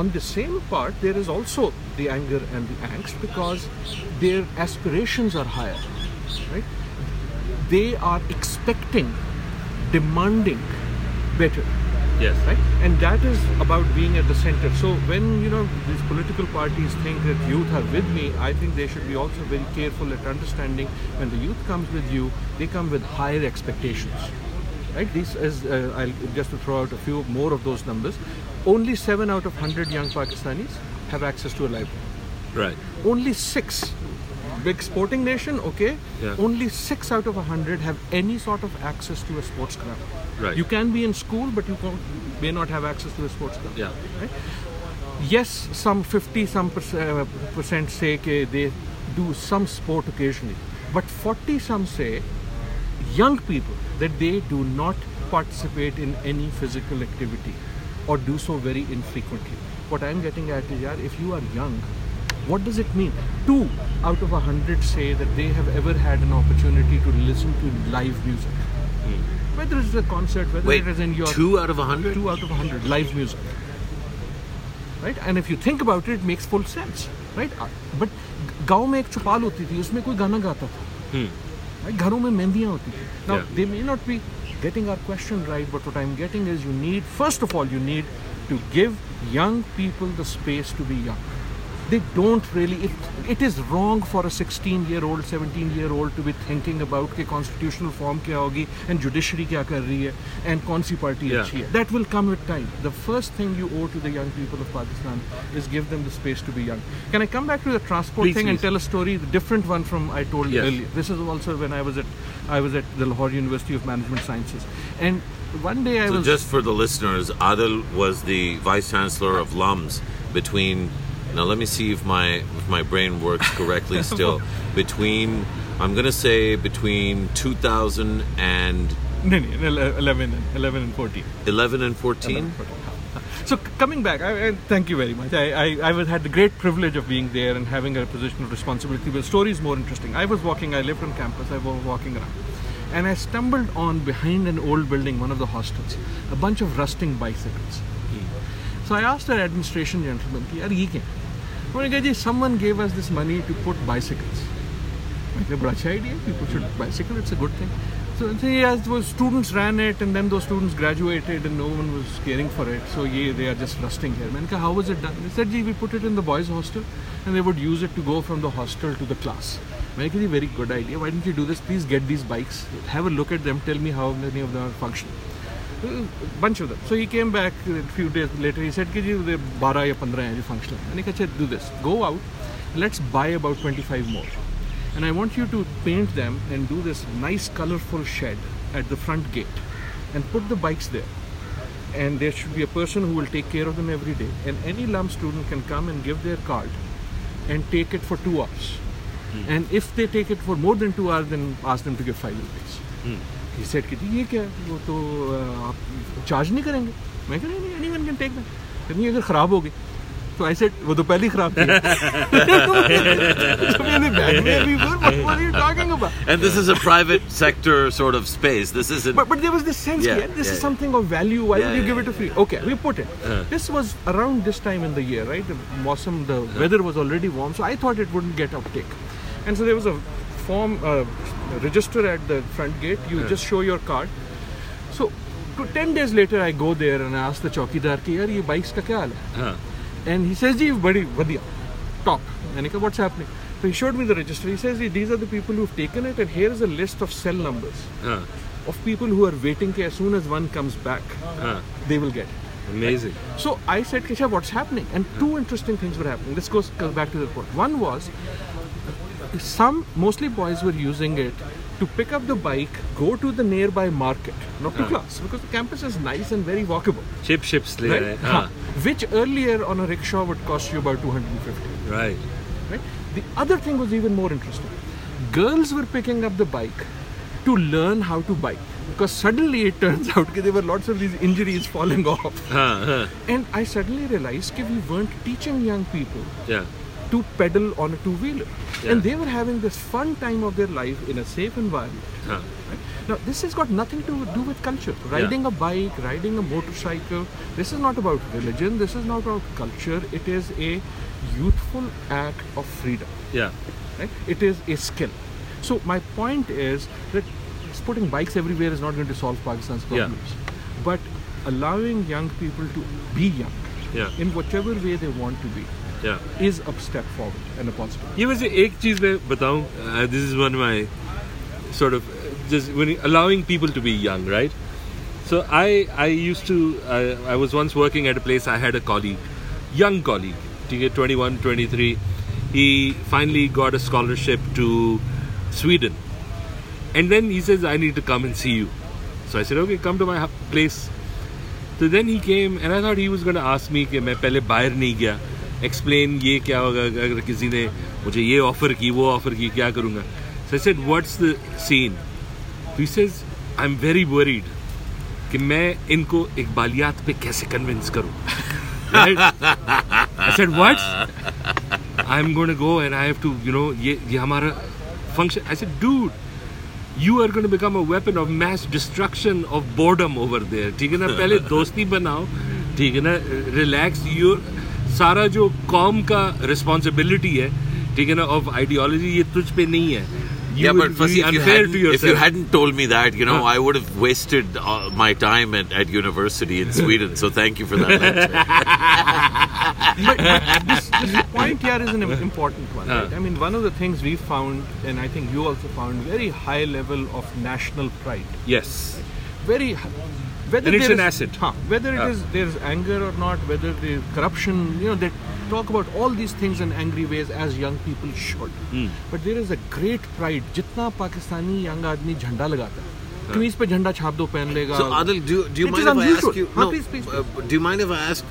On the same part, there is also the anger and the angst because their aspirations are higher, right? They are expecting, demanding better yes. right? And that is about being at the center. So when you know these political parties think that youth are with me i think they should be also very careful at understanding when the youth comes with you they come with higher expectations. Right? These is uh, i'll just to throw out a few more of those numbers. Only 7 out of 100 young pakistanis have access to a library. Right. only 6 big sporting nation okay Yeah. only 6 out of a 100 have any sort of access to a sports club. Right. you can be in school but you may not have access to a sports club. Yeah. right? yes some 50 some percent, uh, percent say that they do some sport occasionally but 40 some say young people that they do not participate in any physical activity or do so very infrequently what i'm getting at is yeah, if you are young what does it mean two out of a hundred say that they have ever had an opportunity to listen to live music whether it's a concert whether wait, it is in your two out of a hundred. two out of 100 live music right and if you think about it it makes full sense right Uh, but गांव में एक चुपाल होती थी उसमें कोई गाना गाता था right? घरों में मेहंदियां होती थी now Yeah. they may not be getting our question right but what i'm getting is you need first of all you need to give young people the space to be young they don't really it, it is wrong for a 16 year old 17 year old to be thinking about कि constitutional form क्या होगी and judiciary क्या कर रही है and कौन सी party Yeah. अच्छी है that will come with time the first thing you owe to the young people of Pakistan is give them the space to be young can I come back to the transport Please, thing and please. tell a story the different one from I told Yes. earlier this is also when I was at I was at the Lahore University of Management Sciences and one day I So was just for the listeners, Adil was the vice chancellor of LUMS between. now let me see if my if my brain works correctly *laughs* still. between I'm gonna say between 2000 and 11, 11 and 14. 11 and 14. So coming back, I, I, thank you very much. I, I, I had the great privilege of being there and having a position of responsibility. But the story is more interesting. I was walking. I lived on campus. I was walking around, and I stumbled on behind an old building, one of the hostels, a bunch of rusting bicycles. Hmm. So I asked our administration gentleman, "Are you Someone gave us this money to put bicycles. I said, idea, people should bicycle, it's a good thing. So, so yeah, those students ran it and then those students graduated and no one was caring for it. So yeah, they are just rusting here. Manka, how was it done? They said, Gee, we put it in the boys' hostel and they would use it to go from the hostel to the class. Manka, very good idea. Why didn't you do this? Please get these bikes, have a look at them, tell me how many of them are functioning bunch of them. So he came back a few days later. He said, "Kiji, the 12 or 15 functional." And he said, "Do this. Go out. Let's buy about 25 more. And I want you to paint them and do this nice, colorful shed at the front gate, and put the bikes there. And there should be a person who will take care of them every day. And any LUMS student can come and give their card, and take it for two hours. Mm. And if they take it for more than two hours, then ask them to give five rupees." Mm. He said कि जी ये क्या है? वो तो अ, आप charge नहीं करेंगे मैं कह नहीं anyone can take that नहीं अगर ख़राब हो गई तो आई सेड वो तो पहले ही ख़राब थी तो मैंने बैग में अभी what what are you talking about And this is a private sector sort of space. This isn't. But, but there was this sense, Yeah, yeah, this yeah, is yeah. something of value. Why Yeah, would you yeah, give it a free? Okay, we put it. This was around this time in the year, right? The Mosam, the weather was already warm, so I thought it wouldn't get uptake. And so there was a form, uh, register at the front gate. You just show your card. So, to 10 days later, I go there and I ask the chowkidar, कि यार ये bikes का क्या हाल है? Huh. And he says, "Ji, badi vadiya, top." And I said, "What's happening?" So he showed me the register. He says, "Ji, "These are the people who've taken it, and here is a list of cell numbers Huh. of people who are waiting. Ki as soon as one comes back, Huh. they will get it." Amazing. So I said, Kesha, what's happening? And two interesting things were happening. Let's go go back to the report. One was some, mostly boys were using it to pick up the bike, go to the nearby market, not to ah. class, because the campus is nice and very walkable. Chip chips le Right? rahe. Huh. Ah. Huh. Which earlier on a rickshaw would cost you about 250. Right. Right? The other thing was even more interesting. Girls were picking up the bike to learn how to bike. Because suddenly it turns *laughs* out that there were lots of these injuries falling off. Huh. And I suddenly realized that we weren't teaching young people Yeah. To pedal on a two wheeler. Yeah. And they were having this fun time of their life in a safe environment. Huh. Right? Now, this has got nothing to do with culture. Riding a bike, riding a motorcycle, this is not about religion, this is not about culture, it is a youthful act of freedom. Yeah. Right? It is a skill. So, my point is that putting bikes everywhere is not going to solve Pakistan's problems. Yeah. But allowing young people to be young Yeah. in whichever way they want to be Yeah. is a step forward and a positive. ये वैसे एक चीज़ मैं बताऊँ this is one my sort of uh, just when allowing people to be young right so i i used to I, I was once working at a place i had a colleague young colleague 21 23 he finally got a scholarship to sweden and then he says i need to come and see you so i said okay come to my place तो then he came and I thought he was gonna ask me कि मैं पहले बाहर नहीं गया explain ये क्या होगा अगर किसी ने मुझे ये ऑफ़र की, वो ऑफ़र की, क्या करूँगा? Sir set said what's the scene he says I am very worried कि मैं इनको एक बालियात पे कैसे कन्विंस करूँ? I said what I am going go and I have to you know ये ये हमारा function I said dude you are going become a weapon of mass destruction of boredom over there ठीक है ना? पहले दोस्ती बनाओ, ठीक है ना? रिलैक्स यूर सारा जो कॉम का रिस्पॉन्सिबिलिटी है ठीक है ना ऑफ आइडियोलॉजी ये तुझ पे नहीं है You yeah, will but Fasi, be if you, unfair hadn't, to if you yourself. hadn't told me that, you know, Huh. I would have wasted uh, my time at, at university in Sweden. So thank you for that *laughs* lecture. but, but this, this point here is an im- important one. Uh. Right? I mean, one of the things we found, and I think you also found, very high level of national pride. yes Very hi- whether And it's there an is- asset. Huh, whether it Yeah. is there's anger or not, whether there's corruption, you know, they talk about all these things in angry ways as young people should. Hmm. But there is a great pride. जितना Pakistani young आदमी झंडा लगाता है कमीज पे झंडा छाप दो पहन लेगा So Adil, do, do you It mind is if I unusual. ask you? Huh, no, please, please, uh, do you mind if I ask?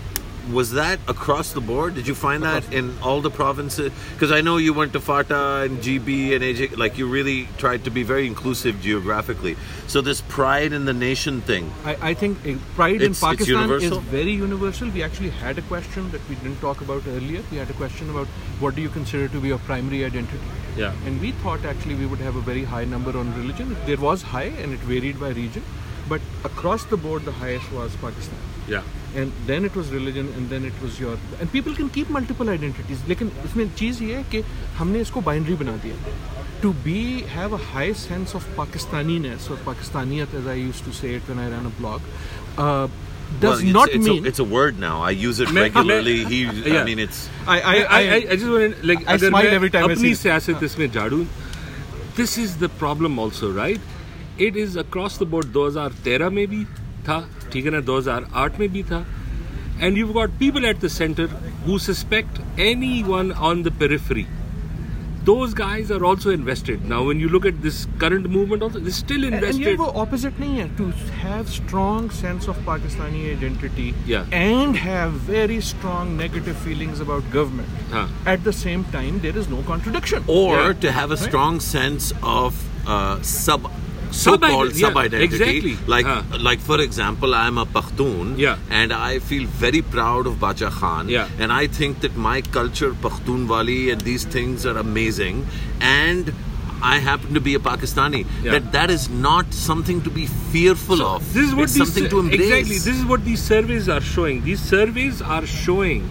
was that across the board? Did you find that in all the provinces? Because I know you went to FATA and GB and AJ. Like you really tried to be very inclusive geographically. So this pride in the nation thing. I, I think uh, pride in Pakistan is very universal. We actually had a question that we didn't talk about earlier. We had a question about what do you consider to be your primary identity? yeah And we thought actually we would have a very high number on religion. There was high and it varied by region. But across the board, the highest was Pakistan yeah And then it was religion and then it was your... And people can keep multiple identities. लेकिन इसमें चीज़ ये है कि हमने इसको binary बना दिया to be have a high sense of Pakistaniness or Pakistaniyat as I used to say it when I ran a blog uh, does well, it's, not it's mean A, it's a word now. I use it मैं- regularly. He, Yeah. I mean, it's. I, I, I, I, I just want to like I अगर smile मैं every time I अपनी see it. सियासत इसमें झाड़ू this is the problem also right it is across the board 2013 में भी था ठीक है ना 2008 में भी था and you've got people at the center who suspect anyone on the periphery those guys are also invested now when you look at this current movement also they're still And- And ये invested वो opposite नहीं है to have strong sense of Pakistani identity Yeah. and have very strong negative feelings about government. हाँ. At the same time, there is no contradiction. Or Yeah. to have a Right. strong sense of uh, sub. so-called yeah, sub-identity, exactly. like Huh. like for example, I'm a Pakhtun, Yeah. and I feel very proud of Bacha Khan, Yeah. and I think that my culture, Pakhtunwali, and these things are amazing, and I happen to be a Pakistani. Yeah. That that is not something to be fearful of. This is what it's these something to embrace. exactly. This is what these surveys are showing. These surveys are showing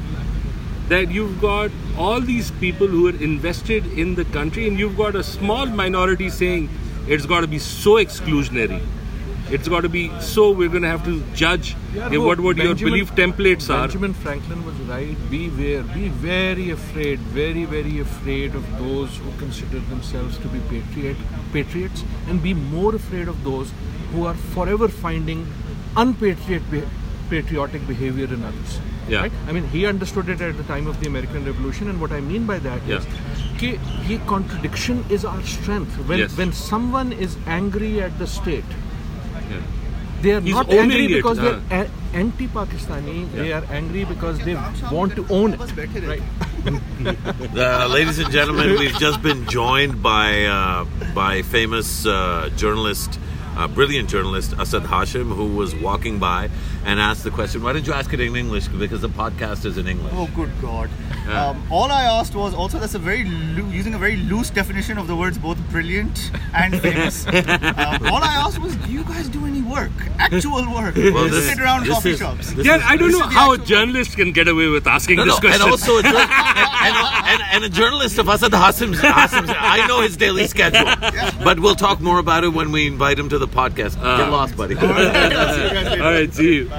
that you've got all these people who are invested in the country, and you've got a small minority saying it's got to be so exclusionary. It's got to be so. We're going to have to judge Yeah, what what your belief templates are. Benjamin Franklin was right? Beware, be very afraid, very, very afraid of those who consider themselves to be patriot, patriots, and be more afraid of those who are forever finding unpatriot patriotic behavior in others. Yeah. Right? I mean, he understood it at the time of the American Revolution, and what I mean by that is, Yeah. कि ये contradiction is our strength. When Yes. when someone is angry at the state, Yeah. they are He's not angry it, because huh? they're a- anti-Pakistani. They are angry because they want to own it. Right? Uh, *laughs* ladies and gentlemen, we've just been joined by uh, by famous uh, journalist, uh, brilliant journalist Asad Hashim, who was walking by and asked the question. Why didn't you ask it in English? Because the podcast is in English. Oh, good God. Um, all I asked was also that's a very loo- using a very loose definition of the words both brilliant and famous. *laughs* um, all I asked was, do you guys do any work? Actual work? Well, this- sit around this coffee is- shops. Yeah, is- I don't know how a actual- journalist can get away with asking No, this no, question. and also a, jour- *laughs* and, and, and a journalist of Asad Hashim's, Hashim's. I know his daily schedule, but we'll talk more about it when we invite him to the podcast. Ah. Get lost, buddy. *laughs* See you guys later. All right, see you.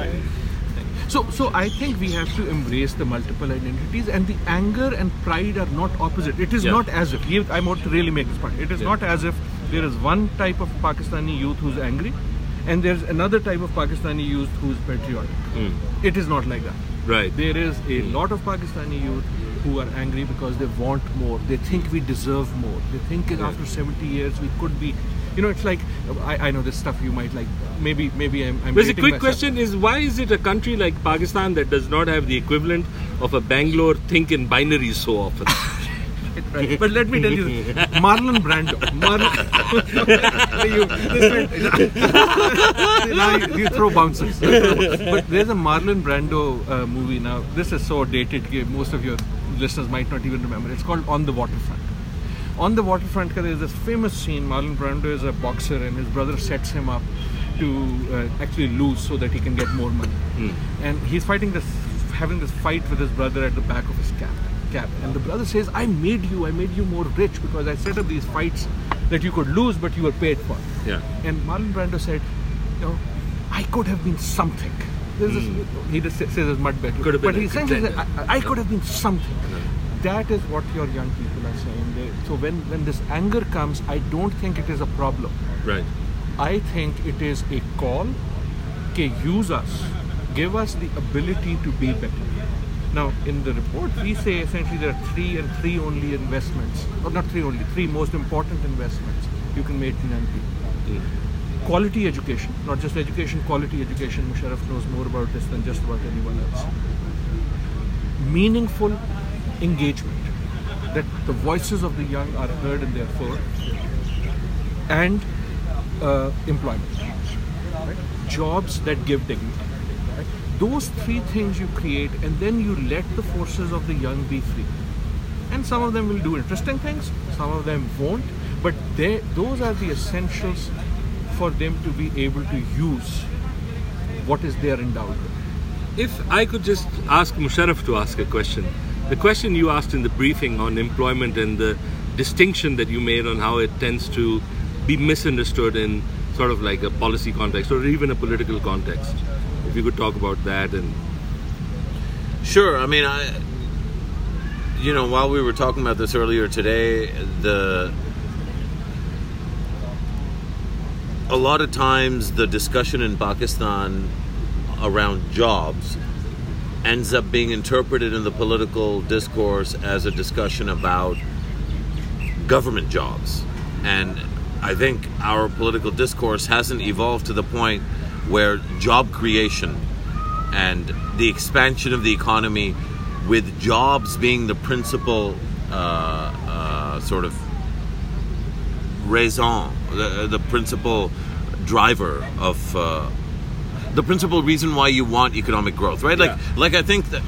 So, so I think we have to embrace the multiple identities, and the anger and pride are not opposite. It is Yeah. not as if I want to really make this point. It is Yeah. not as if there is one type of Pakistani youth who's angry, and there's another type of Pakistani youth who's patriotic. Hmm. It is not like that. Right. There is a hmm. lot of Pakistani youth who are angry because they want more. They think we deserve more. They think that after 70 years we could be. You know, it's like I, I know this stuff you might like. Maybe, maybe I'm. I'm But the dating quick myself. question is why is it a country like Pakistan that does not have the equivalent of a Bangalore think in binaries so often? *laughs* Right. But let me tell you, Marlon Brando. Marlon, *laughs* you, *laughs* now you, you throw bounces. But there's a Marlon Brando uh, movie now. This is so dated. Most of your listeners might not even remember. It's called On the Waterfront. On the waterfront, there's this famous scene. Marlon Brando is a boxer, and his brother sets him up to uh, actually lose so that he can get more money. And he's fighting this, having this fight with his brother at the back of his cap. Cap, and the brother says, "I made you. I made you more rich because I set up these fights that you could lose, but you were paid for." yeah. And Marlon Brando said, "You know, I could have been something." There's this, he just says it's much better. Hmm. Could have but been he a essentially said. I, I could have been something. That is what your young people are saying. They, so when, when this anger comes, I don't think it is a problem. Right. I think it is a call. Okay, use us. Give us the ability to be better. Now, in the report, we say essentially there are three and three only investments, or not three only, three most important investments you can make in young people. Mm. Quality education, not just education, quality education. Musharraf knows more about this than just about anyone else. Meaningful engagement, that the voices of the young are heard and therefore, and uh, employment, right? jobs that give dignity. Right? Those three things you create, and then you let the forces of the young be free. And some of them will do interesting things, some of them won't, but they, those are the essentials for them to be able to use what is there endowed with. If I could just ask Musharraf to ask a question. The question you asked in the briefing on employment and the distinction that you made on how it tends to be misunderstood in sort of like a policy context or even a political context. If you could talk about that and Sure. I mean, I, you know, while we were talking about this earlier today, the a lot of times the discussion in Pakistan around jobs ends up being interpreted in the political discourse as a discussion about government jobs. And I think our political discourse hasn't evolved to the point where job creation and the expansion of the economy, with jobs being the principal uh, uh, sort of raison, the, the principal driver of. Uh, the principal reason why you want economic growth, right? Like, Yeah. like I think that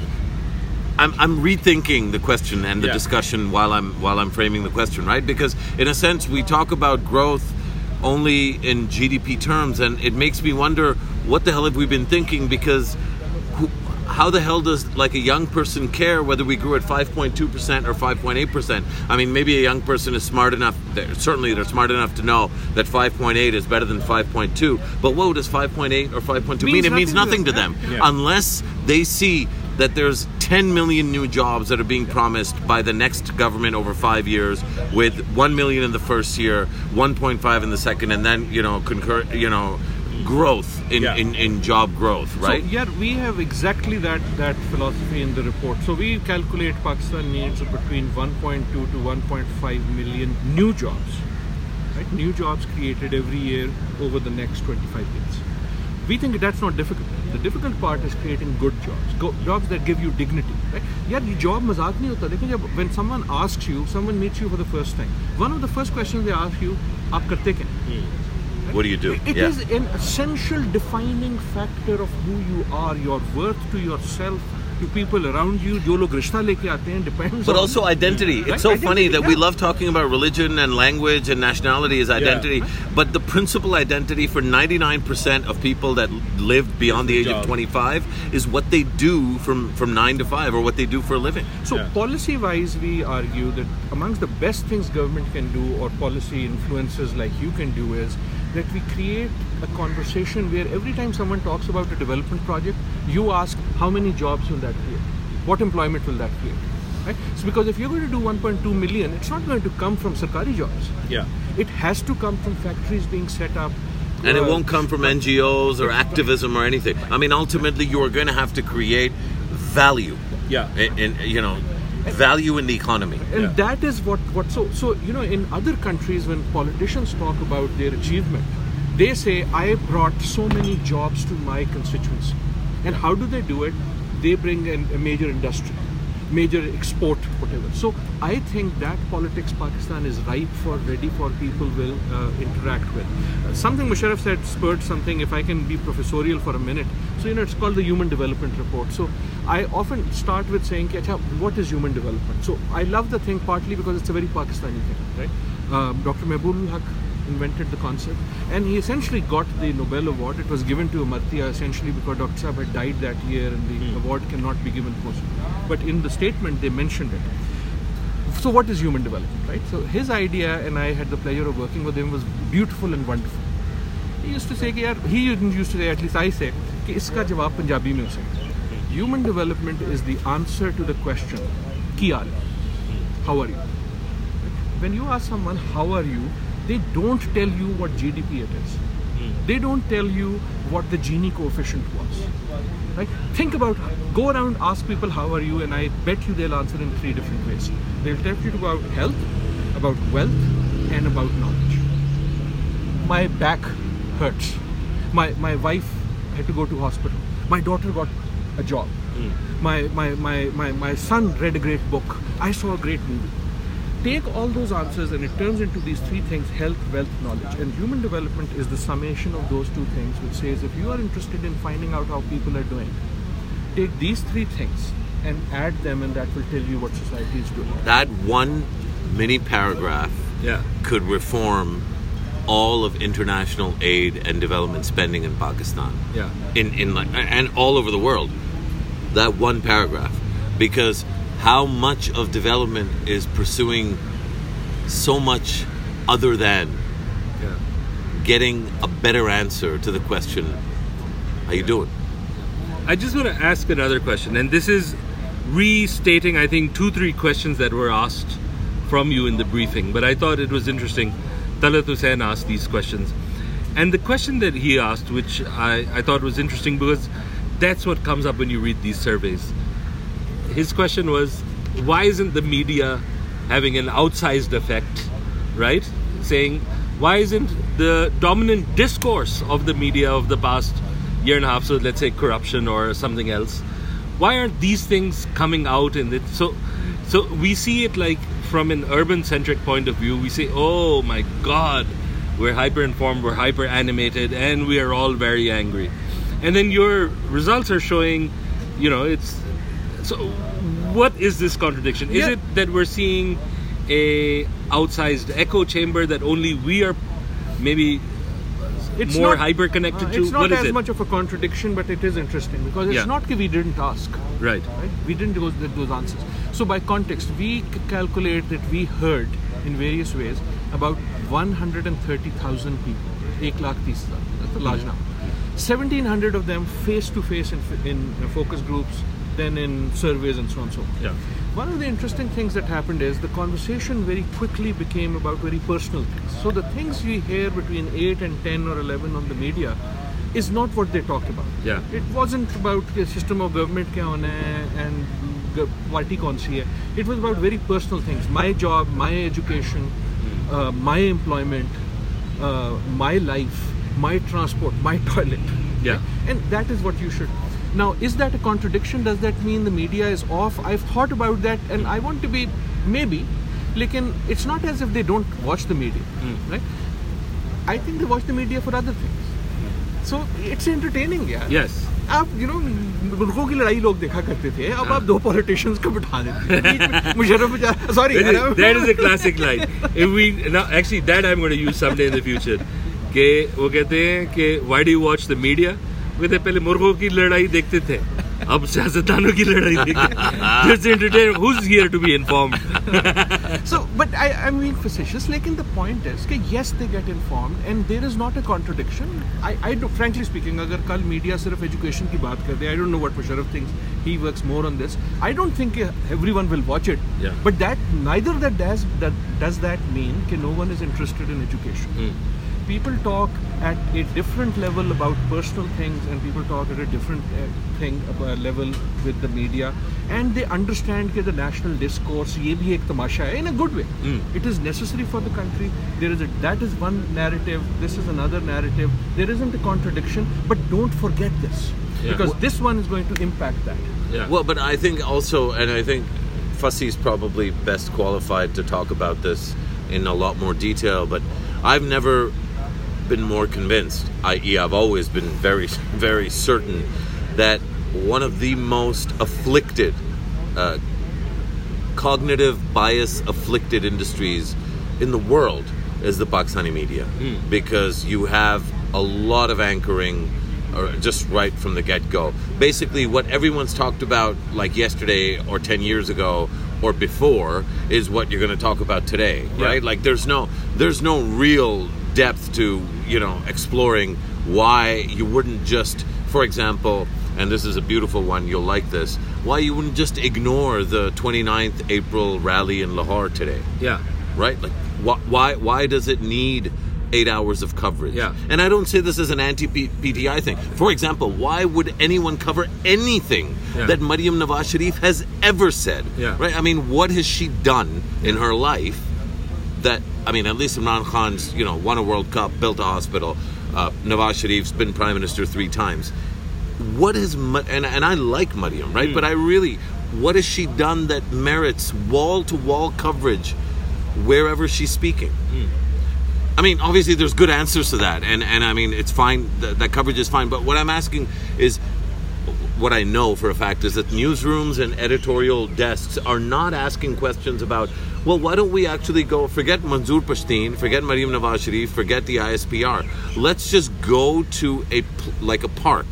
I'm, I'm rethinking the question and the Yeah. discussion while I'm while I'm framing the question, right? Because in a sense, we talk about growth only in GDP terms, and it makes me wonder what the hell have we been thinking? Because how the hell does like a young person care whether we grew at 5.2 percent or 5.8 percent? I mean, maybe a young person is smart enough. they're- Certainly, they're smart enough to know that 5.8 is better than 5.2. But what does 5.8 or 5.2 mean? It means nothing to them Yeah. unless they see that there's 10 million new jobs that are being promised by the next government over five years, with 1 million in the first year, 1.5 in the second, and then you know concur, you know, growth in, Yeah. in, in job growth, right? So yeah, we have exactly that that philosophy in the report. So we calculate Pakistan needs of between 1.2 to 1.5 million new jobs, right? New jobs created every year over the next 25 years. We think that's not difficult. The difficult part is creating good jobs, go, jobs that give you dignity, right? यार ये job मजाक नहीं होता लेकिन जब when someone asks you, someone meets you for the first time, one of the first questions they ask you, आप करते क्या हैं? what do you do? It yeah. is an essential defining factor of who you are, your worth to yourself, to people around you. जो लोग रिश्ता लेके आते हैं depends But on also identity. Right? It's so funny Identity, that we yeah. love talking about religion and language and nationality as identity, but the principal identity for 99% of people that live beyond the age job. of 25 is what they do from, from 9 to 5 or what they do for a living. So policy wise, we argue that amongst the best things government can do, or policy influences like you can do, is that we create a conversation where every time someone talks about a development project, you ask how many jobs will that create, what employment will that create. Right? So because if you're going to do 1.2 million, it's not going to come from Sarkari jobs. Yeah. It has to come from factories being set up. And it uh, won't come from NGOs or *laughs* activism or anything. I mean, ultimately, you are going to have to create value. Yeah. In, in you know, value in the economy. and Yeah. that is what what so so you know in other countries when politicians talk about their achievement they say i brought so many jobs to my constituency and how do they do it they bring in a major industry major export whatever. So i think that politics pakistan is ripe for ready for people will uh, interact with. Uh, something musharraf said spurred something if i can be professorial for a minute. So you know it's called the human development report. So i often start with saying what is human development? So i love the thing partly because it's a very pakistani thing right? Um, dr Mahbub ul Haq invented the concept and he essentially got the nobel award it was given to amartya essentially because dr Saab had died that year and the award cannot be given posthumously but in the statement they mentioned it so what is human development right so his idea and i had the pleasure of working with him was beautiful and wonderful he used to say कि यार he didn't used to say at least I say कि इसका जवाब पंजाबी में उसे human development is the answer to the question की हाल है? how are you when you ask someone how are you they don't tell you what GDP it is hmm. they don't tell you what the Gini coefficient was right think about go around ask people how are you and I bet you they'll answer in three different ways they'll tell you about health about wealth and about knowledge my back hurts. My my wife had to go to hospital. My daughter got a job. Hmm. My, my, my, my, my son read a great book. I saw a great movie. Take all those answers and it turns into these three things health, wealth, knowledge. And human development is the summation of those two things, which says if you are interested in finding out how people are doing, take these three things and add them, and that will tell you what society is doing. That one mini paragraph Yeah. could reform all of international aid and development spending in Pakistan. Yeah. In in like and all over the world. That one paragraph because how much of development is pursuing so much other than Yeah. getting a better answer to the question how you doing? I just want to ask another question, and this is restating, I think, two, three questions that were asked from you in the briefing. But I thought it was interesting. Talat Hussain asked these questions. And the question that he asked, which I, I thought was interesting because that's what comes up when you read these surveys. His question was why isn't the media having an outsized effect, right? Saying, why isn't the dominant discourse of the media of the past year and a half, so let's say corruption or something else, why aren't these things coming out in it? So, so we see it like from an urban centric point of view, we say, oh my god, we're hyper informed, we're hyper animated, and we are all very angry. And then your results are showing, you know, it's so, what is this contradiction? Is yeah. it that we're seeing a outsized echo chamber that only we are maybe it's more hyper connected uh, to? It's not as it? much of a contradiction, but it is interesting because it's yeah. not that we didn't ask. Right. right? We didn't get those answers. So, by context, we calculate that we heard in various ways about 130,000 people. Eight lakh 30,000. That's a large hmm. number. 1,700 of them face to face in focus groups, than in surveys and so on and so forth. Yeah. One of the interesting things that happened is the conversation very quickly became about very personal things. So the things we hear between 8 and 10 or 11 on the media is not what they talk about. Yeah. It wasn't about the system of government kya hona hai and party kaun si hai. It was about very personal things. My job, my education, uh, my employment, uh, my life, my transport, my *laughs* toilet. Yeah. And that is what you should. Now, is that a contradiction? Does that mean the media is off? I've thought about that and I want to be maybe. Like, it's not as if they don't watch the media, right? I think they watch the media for other things. So it's entertaining, yeah. Yes. आप you know मुल्कों की लड़ाई लोग देखा करते थे अब आप दो पॉलिटिशियंस को बिठा देते हैं मुशर्रफ बेचारा sorry That is, that is a classic line. If we now actually that I'm going to use someday in the future. कि वो कहते हैं कि why do you watch the media? कहते पहले मुर्गों की लड़ाई देखते थे अब सियासतदानों की लड़ाई *laughs* लेकिन द पॉइंट इज़ कि yes they get informed and there is not a contradiction I I don't speaking अगर कल मीडिया सिर्फ़ एजुकेशन की बात करते I don't know what Musharraf thinks he works more on this I don't think everyone will watch it but that neither that does that mean कि no one is interested in education people talk at a different level about personal things and people talk at a different uh, thing uh, uh, level with the media and they understand that the national discourse ye bhi ek tamasha hai in a good way mm. it is necessary for the country there is a that is one narrative this is another narrative there isn't a contradiction but don't forget this yeah. because this one is going to impact that yeah. well but i think also and i think Fasi's probably best qualified to talk about this in a lot more detail but i've never been more convinced, i.e., I've always been very, very certain that one of the most afflicted, uh, cognitive bias afflicted industries in the world is the Pakistani media because you have a lot of anchoring uh, just right from the get go. Basically, what everyone's talked about like yesterday or 10 years ago or before is what you're going to talk about today, Yeah. right? Like there's no there's no real depth to, you know, exploring why you wouldn't just for example, and this is a beautiful one, you'll like this, why you wouldn't just ignore the 29th April rally in Lahore today Yeah. right? Like, why, why, why does it need eight hours of coverage? Yeah. And I don't say this as an anti-PTI thing. For example, why would anyone cover anything Yeah. that Maryam Nawaz Sharif has ever said? Yeah. Right? I mean, what has she done in her life that, I mean, at least Imran Khan's, you know, won a World Cup, built a hospital. Uh, Nawaz Sharif's been prime minister three times. What is, and, and I like Maryam, right? But I really, what has she done that merits wall-to-wall coverage wherever she's speaking. I mean, obviously, there's good answers to that, and and I mean, it's fine. That, that coverage is fine. But what I'm asking is, what I know for a fact is that newsrooms and editorial desks are not asking questions about well, why don't we actually go, forget Manzoor Pashteen, forget Maryam Nawaz Sharif, forget the ISPR. Let's just go to a, like a park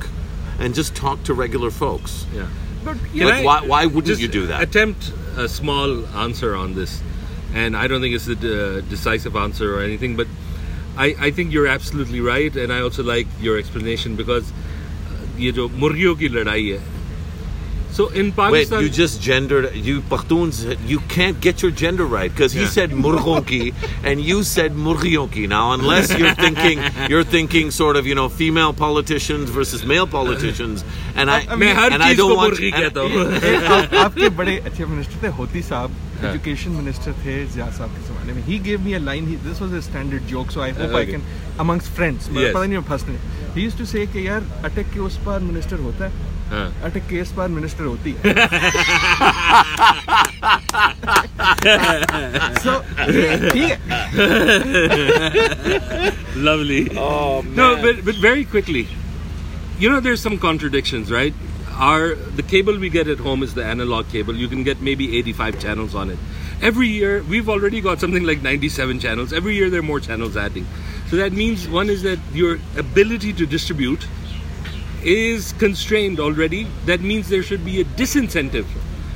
and just talk to regular folks. Yeah. But, like, why, why wouldn't you do that? Attempt a small answer on this. And I don't think it's a uh, decisive answer or anything, but I, I think you're absolutely right. And I also like your explanation because uh, you know, मुर्गियों ki ladai hai. So in Wait, Pakistan, you just gendered you Pakhtuns. You can't get your gender right because he Yeah. said murgon ki *laughs* and you said murgiyon ki. Now, unless you're thinking you're thinking sort of you know female politicians versus male politicians, and I मैं हर and I चीज don't को want *laughs* मुर्गी and- कहता हूँ. आप, आपके बड़े अच्छे मिनिस्टर थे होती साहब एजुकेशन मिनिस्टर थे जिया साहब के जमाने में he gave me a line this was a standard joke so I hope I Okay. Can amongst friends मैं Yes. पता नहीं मैं फंस नहीं ही यूज्ड टू से कि यार अटक के उस पार मिनिस्टर होता है हाँ. अटक के इस पार मिनिस्टर होती है so ठीक है Lovely. Oh No, but, but very quickly, you know, there's some contradictions, right? Our the cable we get at home is the analog cable. You can get maybe 85 channels on it. Every year, we've already got something like 97 channels. Every year, there are more channels adding. So that means one is that your ability to distribute is constrained already. That means there should be a disincentive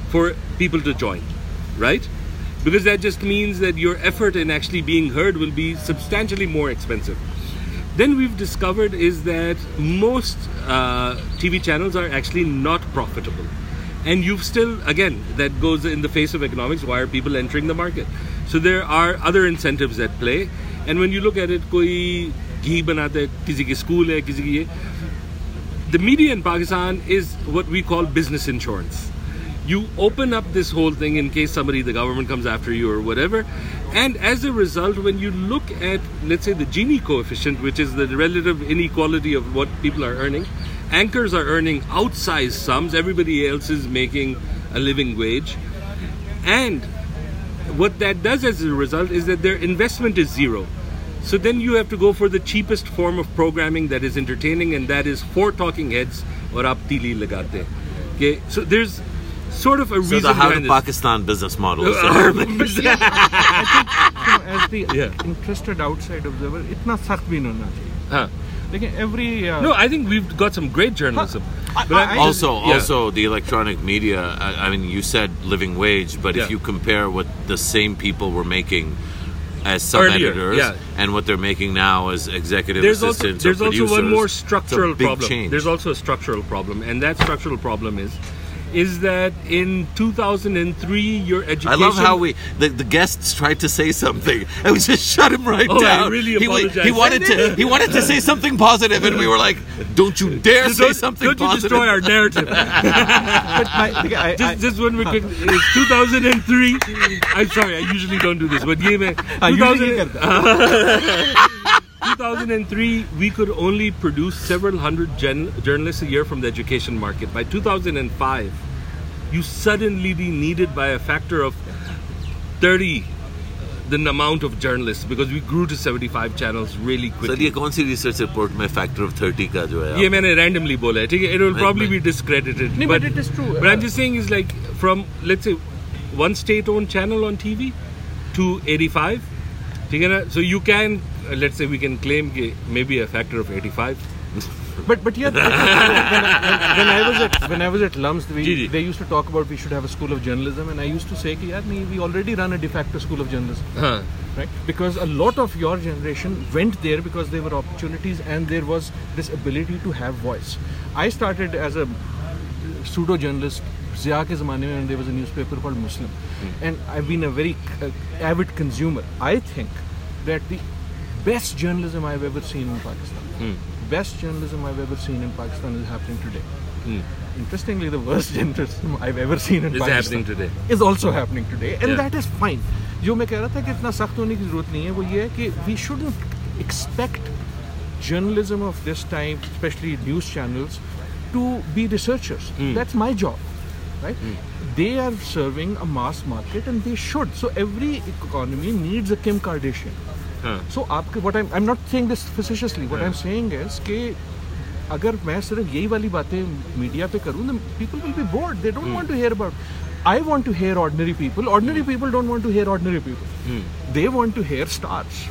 for people to join, right? Because that just means that your effort in actually being heard will be substantially more expensive. Then we've discovered is that most uh, TV channels are actually not profitable. and you've still again that goes in the face of economics. Why are people entering the market? So there are other incentives at play, and when you look at it, कोई घी बनाता है किसी की school है किसी की ये the media in Pakistan is what we call business insurance. You open up this whole thing in case somebody, the government comes after you or whatever. And as a result, when you look at, let's say, the Gini coefficient, which is the relative inequality of what people are earning, anchors are earning outsized sums. Everybody else is making a living wage. And what that does as a result is that their investment is zero. So then you have to go for the cheapest form of programming that is entertaining, and that is four talking heads or aap tili lagate. Okay, so there's sort of a So reason the how behind the this. Pakistan business model *laughs* is Our- you know, *laughs* as the Yeah. interested outside observer, इतना सख्त भी नहीं होना चाहिए. Huh. लेकिन every uh, No, I think we've got some great journalism. I- But I- I'm I- just- also yeah. also the electronic media I, I mean you said living wage but Yeah. if you compare what the same people were making as sub Earlier, editors yeah. and what they're making now as executive there's also assistants there's or also one more structural problem. change. There's also a structural problem, and that structural problem is is that in 2003 your education. I love how we the, the guests tried to say something *laughs* and we just shut him right oh, down. I really he, apologize. He, wanted to he wanted to say something positive and we were like, "Don't you dare say something don't positive!" Don't you destroy our narrative. *laughs* my, I, I, just, just one quick. It's 2003. I'm sorry. I usually don't do this, but yeah, man. 2000. 2003, we could only produce several hundred gen- journalists a year from the education market. By 2005, you suddenly be needed by a factor of 30 the amount of journalists because we grew to 75 channels really sir quickly. ये कौन सी research report में factor of 30 का जो है ये मैंने randomly बोला है ठीक है it will Right, probably right. be discredited No, but it is true. but I'm just saying is like from let's say one state owned channel on TV to 85 ठीक है ना so you can uh, uh, let's say we can claim maybe a factor of 85 but but yeah, *laughs* when, when, when, I was at when I was at Lums, we, they used to talk about we should have a school of journalism, and I used to say, "Ki yaar, we already run a de facto school of journalism, huh. right?" Because a lot of your generation went there because there were opportunities and there was this ability to have voice. I started as a pseudo journalist Zia ke zamane there was a newspaper called Muslim, hmm. and I've been a very uh, avid consumer. I think that the best journalism I've ever seen in Pakistan, best journalism I've ever seen in Pakistan is happening today. Interestingly, the worst *laughs* journalism I've ever seen in Is Pakistan happening today. is also happening today, and Yeah. that is fine. जो मैं कह रहा था कि इतना सख्त होने की जरूरत नहीं है वो ये है कि we shouldn't expect journalism of this time, especially news channels, to be researchers. That's my job, right? They are serving a mass market, and they should. So every economy needs a Kim Kardashian. So आपके what I am not saying this facetiously what I am saying is कि अगर मैं सिर्फ़ यही वाली बातें media पे करूँ तो people will be bored they don't want to hear about I want to hear ordinary people ordinary people don't want to hear ordinary people they want to hear stars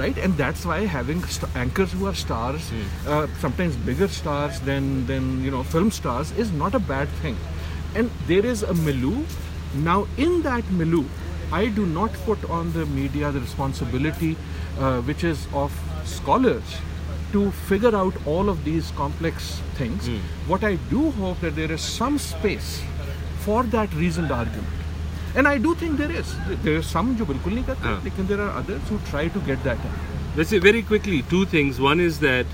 right and that's why having st- anchors who are stars uh, sometimes bigger stars than than you know film stars is not a bad thing and there is a milieu now in that milieu I do not put on the media the responsibility uh, which is of scholars to figure out all of these complex things. Mm. What I do hope that there is some space for that reasoned argument. And I do think there is. There are some who bilkul nahi karte, ah. there are others who try to get that. Let's say very quickly two things. One is that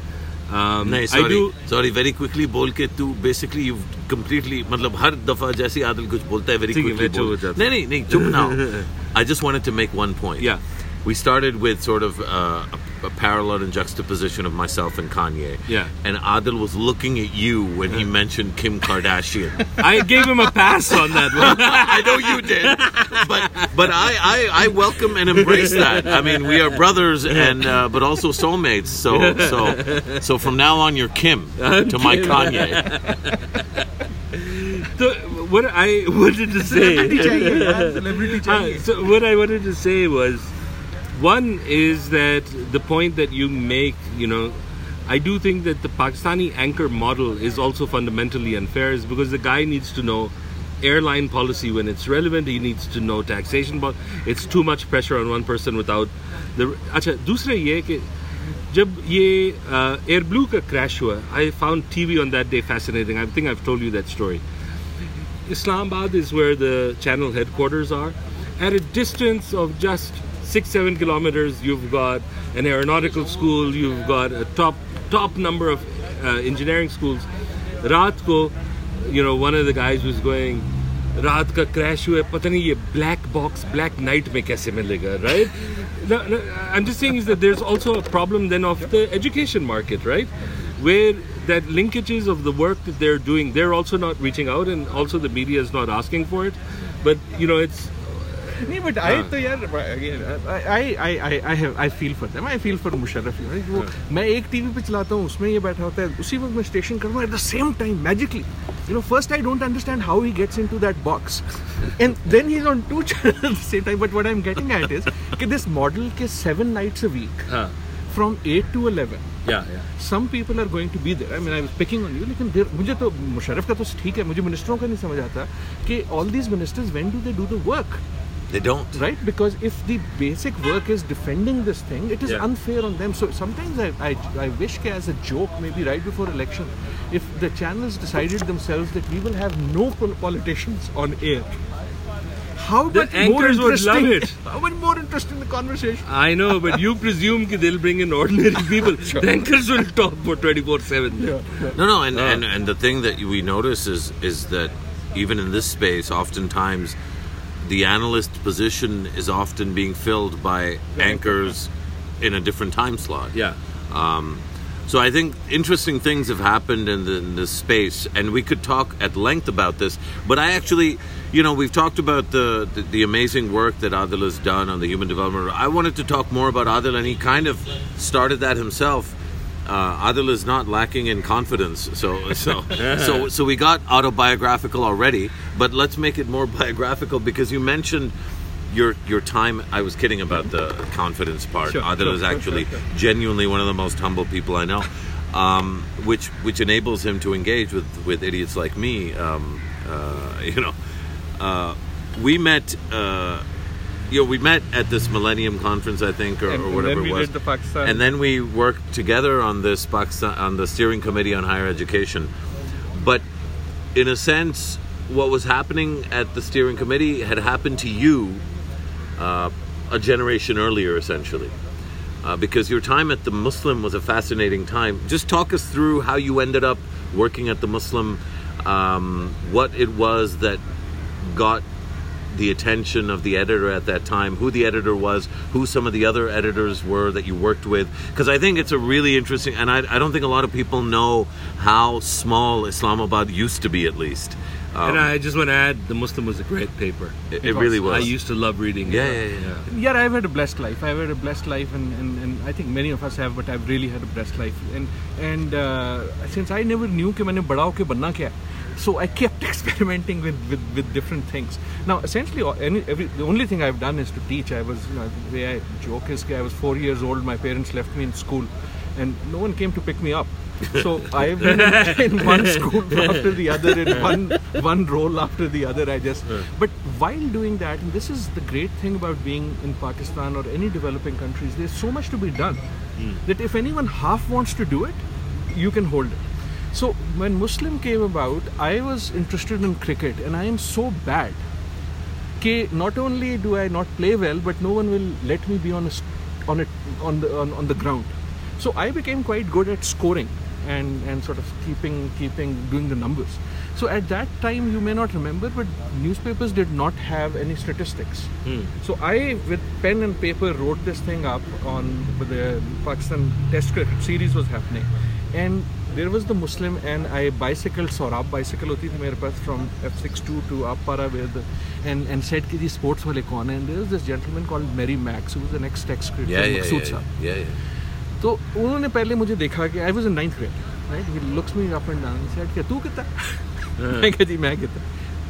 um, नहीं sorry sorry very quickly बोल के तू basically you completely मतलब हर दफ़ा जैसे आदिल कुछ बोलता है वेरी क्विकली नहीं नहीं नहीं चुप ना I just wanted to make one point या we started with sort uh, a, a parallel and juxtaposition of myself and Kanye. Yeah. And Adil was looking at you when he mentioned Kim Kardashian. *laughs* I gave him a pass on that one *laughs* I know you did, but but I, I, I welcome and embrace that. I mean, we are brothers and uh, but also soulmates. So so so from now on, you're Kim *laughs* to my Kanye. so what I wanted to say Celebrity Uh, so what I wanted to say was, one is that the point that you make, you know, I do think that the Pakistani anchor model is also fundamentally unfair, is because the guy needs to know airline policy when it's relevant. He needs to know taxation, but it's too much pressure on one person without the. अच्छा दूसरा ये है कि जब ये air blue का crash हुआ I found TV on that day fascinating I think I told you that story Islamabad is where the channel headquarters are. At a distance of just six, seven kilometers, you've got an aeronautical school, you've got a top top number of uh, engineering schools. रात को, you know, one of the guys was going, रात का crash हुआ है पता नहीं ये black box black night में कैसे मिलेगा right no, no, I'm just saying is that there's also a problem then of the education market, right? Where that linkages of the work that they're doing, they're also not reaching out, and also the media is not asking for it. But you know, it's नहीं but I हाँ। तो यार I I I I have I feel for them I feel for Musharraf you वो हाँ। मैं एक TV पे चलाता हूँ उसमें ये बैठा होता है उसी वक्त मैं स्टेशन कर at the same time magically you know first I don't understand how he gets into that box and then he is on two channel same time but what I am getting at is कि this model के seven nights a week from eight to eleven some people are going to be there I mean I was picking on you लेकिन देर मुझे तो मुशर्रफ का तो ठीक है मुझे मिनिस्टरों का नहीं समझ आता कि all these ministers when do they do the work They don't. right because if the basic work is defending this thing it is Yeah. unfair on them so sometimes I, I i wish ke as a joke maybe right before election if the channels decided themselves that we will have no politicians on air how The much more anchors would love interesting it. *laughs* how much more interesting the conversation I know, but you *laughs* presume that they'll bring in ordinary people. *laughs* The anchors will talk for 24/7. Yeah, No, no, and, uh. and, and the thing that we notice is is that even in this space, oftentimes the analyst position is often being filled by anchors in a different time slot. Yeah. Um, so I think interesting things have happened in, the, in this space, and we could talk at length about this. But I actually, you know, we've talked about the, the the amazing work that Adil has done on the human development. I wanted to talk more about Adil, and he kind of started that himself. Uh, Adil is not lacking in confidence, so so *laughs* so so we got autobiographical already. But let's make it more *laughs* biographical because you mentioned your your time. I was kidding about the confidence part. Sure, Adil sure, is actually sure, genuinely one of the most humble people I know, um, which which enables him to engage with with idiots like me. Um, uh, *laughs* you know, uh, we met. You know, we met at this Millennium Conference, I think, or, And- or and whatever then we it was. did the Pakistan- and then we worked together on this Pakistan on the steering committee on higher education. But in a sense, what was happening at the steering committee had happened to you uh, a generation earlier, essentially. Uh, because your time at the Muslim was a fascinating time. Just talk us through how you ended up working at the Muslim, um, what it was that got the attention of the editor at that time, who the editor was, who some of the other editors were that you worked with. Because I think it's a really interesting, and I, I don't think a lot of people know how small Islamabad used to be, at least. Um, And I just want to add, the Muslim was a great paper. it, it really was. I used to love reading Yeah, it. yeah, yeah. yeah i've had a blessed life i've had a blessed life and, and, and i think many of us have but i've really had a blessed life and and uh, since i never knew कि मैंने बड़ा होके बनना क्या है, so i kept *laughs* experimenting with, with, with different things. Now essentially any, every, the only thing i've done is to teach. I was you know, the way i joke is i was four years old. My parents left me in school and no one came to pick me up. So *laughs* I've been in, in one school *laughs* after the other, in one one role after the other. I just, but while doing that, and this is the great thing about being in Pakistan or any developing countries, there's so much to be done hmm. that if anyone half wants to do it, you can hold it. So when Muslim came about, I was interested in cricket, and I am so bad. Okay, not only do I not play well, but no one will let me be on a, on it on the on, on the ground. So I became quite good at scoring and and sort of keeping keeping doing the numbers. So at that time, you may not remember, but newspapers did not have any statistics. Hmm. So I, with pen and paper, wrote this thing up on the Pakistan Test cricket series was happening, and there was the Muslim and I bicycle आप bicycle होती थी मेरे पास from F six to to Aabpara with and and set की जी sports वाले कौन है? There is this gentleman called मेरी मैक्स द नेक्स्ट टेक्स मकसूद साहब। तो उन्होंने पहले मुझे देखा कि I was in ninth grade right he looks me up and down set क्या तू कितना? हाँ। मैं कह जी मैं कितना?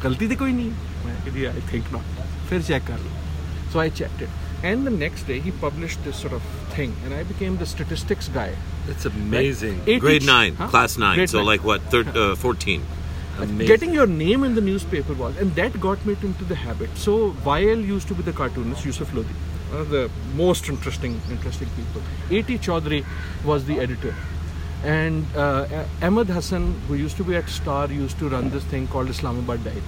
गलती थी कोई नहीं मैं कह जी आई थिंक नॉट फिर चेक कर लो। So I check it And the next day, he published this sort of thing, and I became the statistics guy. That's amazing. Like, Grade each, nine, huh? class nine. Grade so nine. like what, thir- uh, fourteen. Amazing. Getting your name in the newspaper was, and that got me into the habit. So Vial used to be the cartoonist, Yusuf Lodi, one of the most interesting, interesting people. A.T. Chaudhary was the editor. And uh, Ahmed Hassan, who used to be at Star, used to run this thing called Islamabad Diary.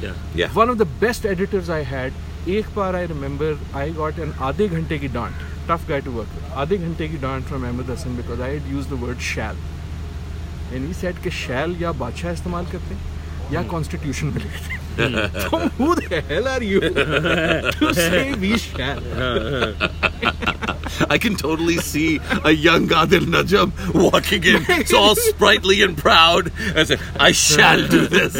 Yeah. yeah. One of the best editors I had एक बार I remember I got an आधे घंटे की डांट tough guy to work आधे घंटे की डांट from Ahmed Hassan because I had used the word shall and he set के शैल या बादशाह इस्तेमाल करते हैं या हम्म। कॉन्स्टिट्यूशन में लिखते हैं। Who the hell are you to say we shall? I can totally see a young Adil Najam walking in, it's all sprightly and proud, and say, I shall do this.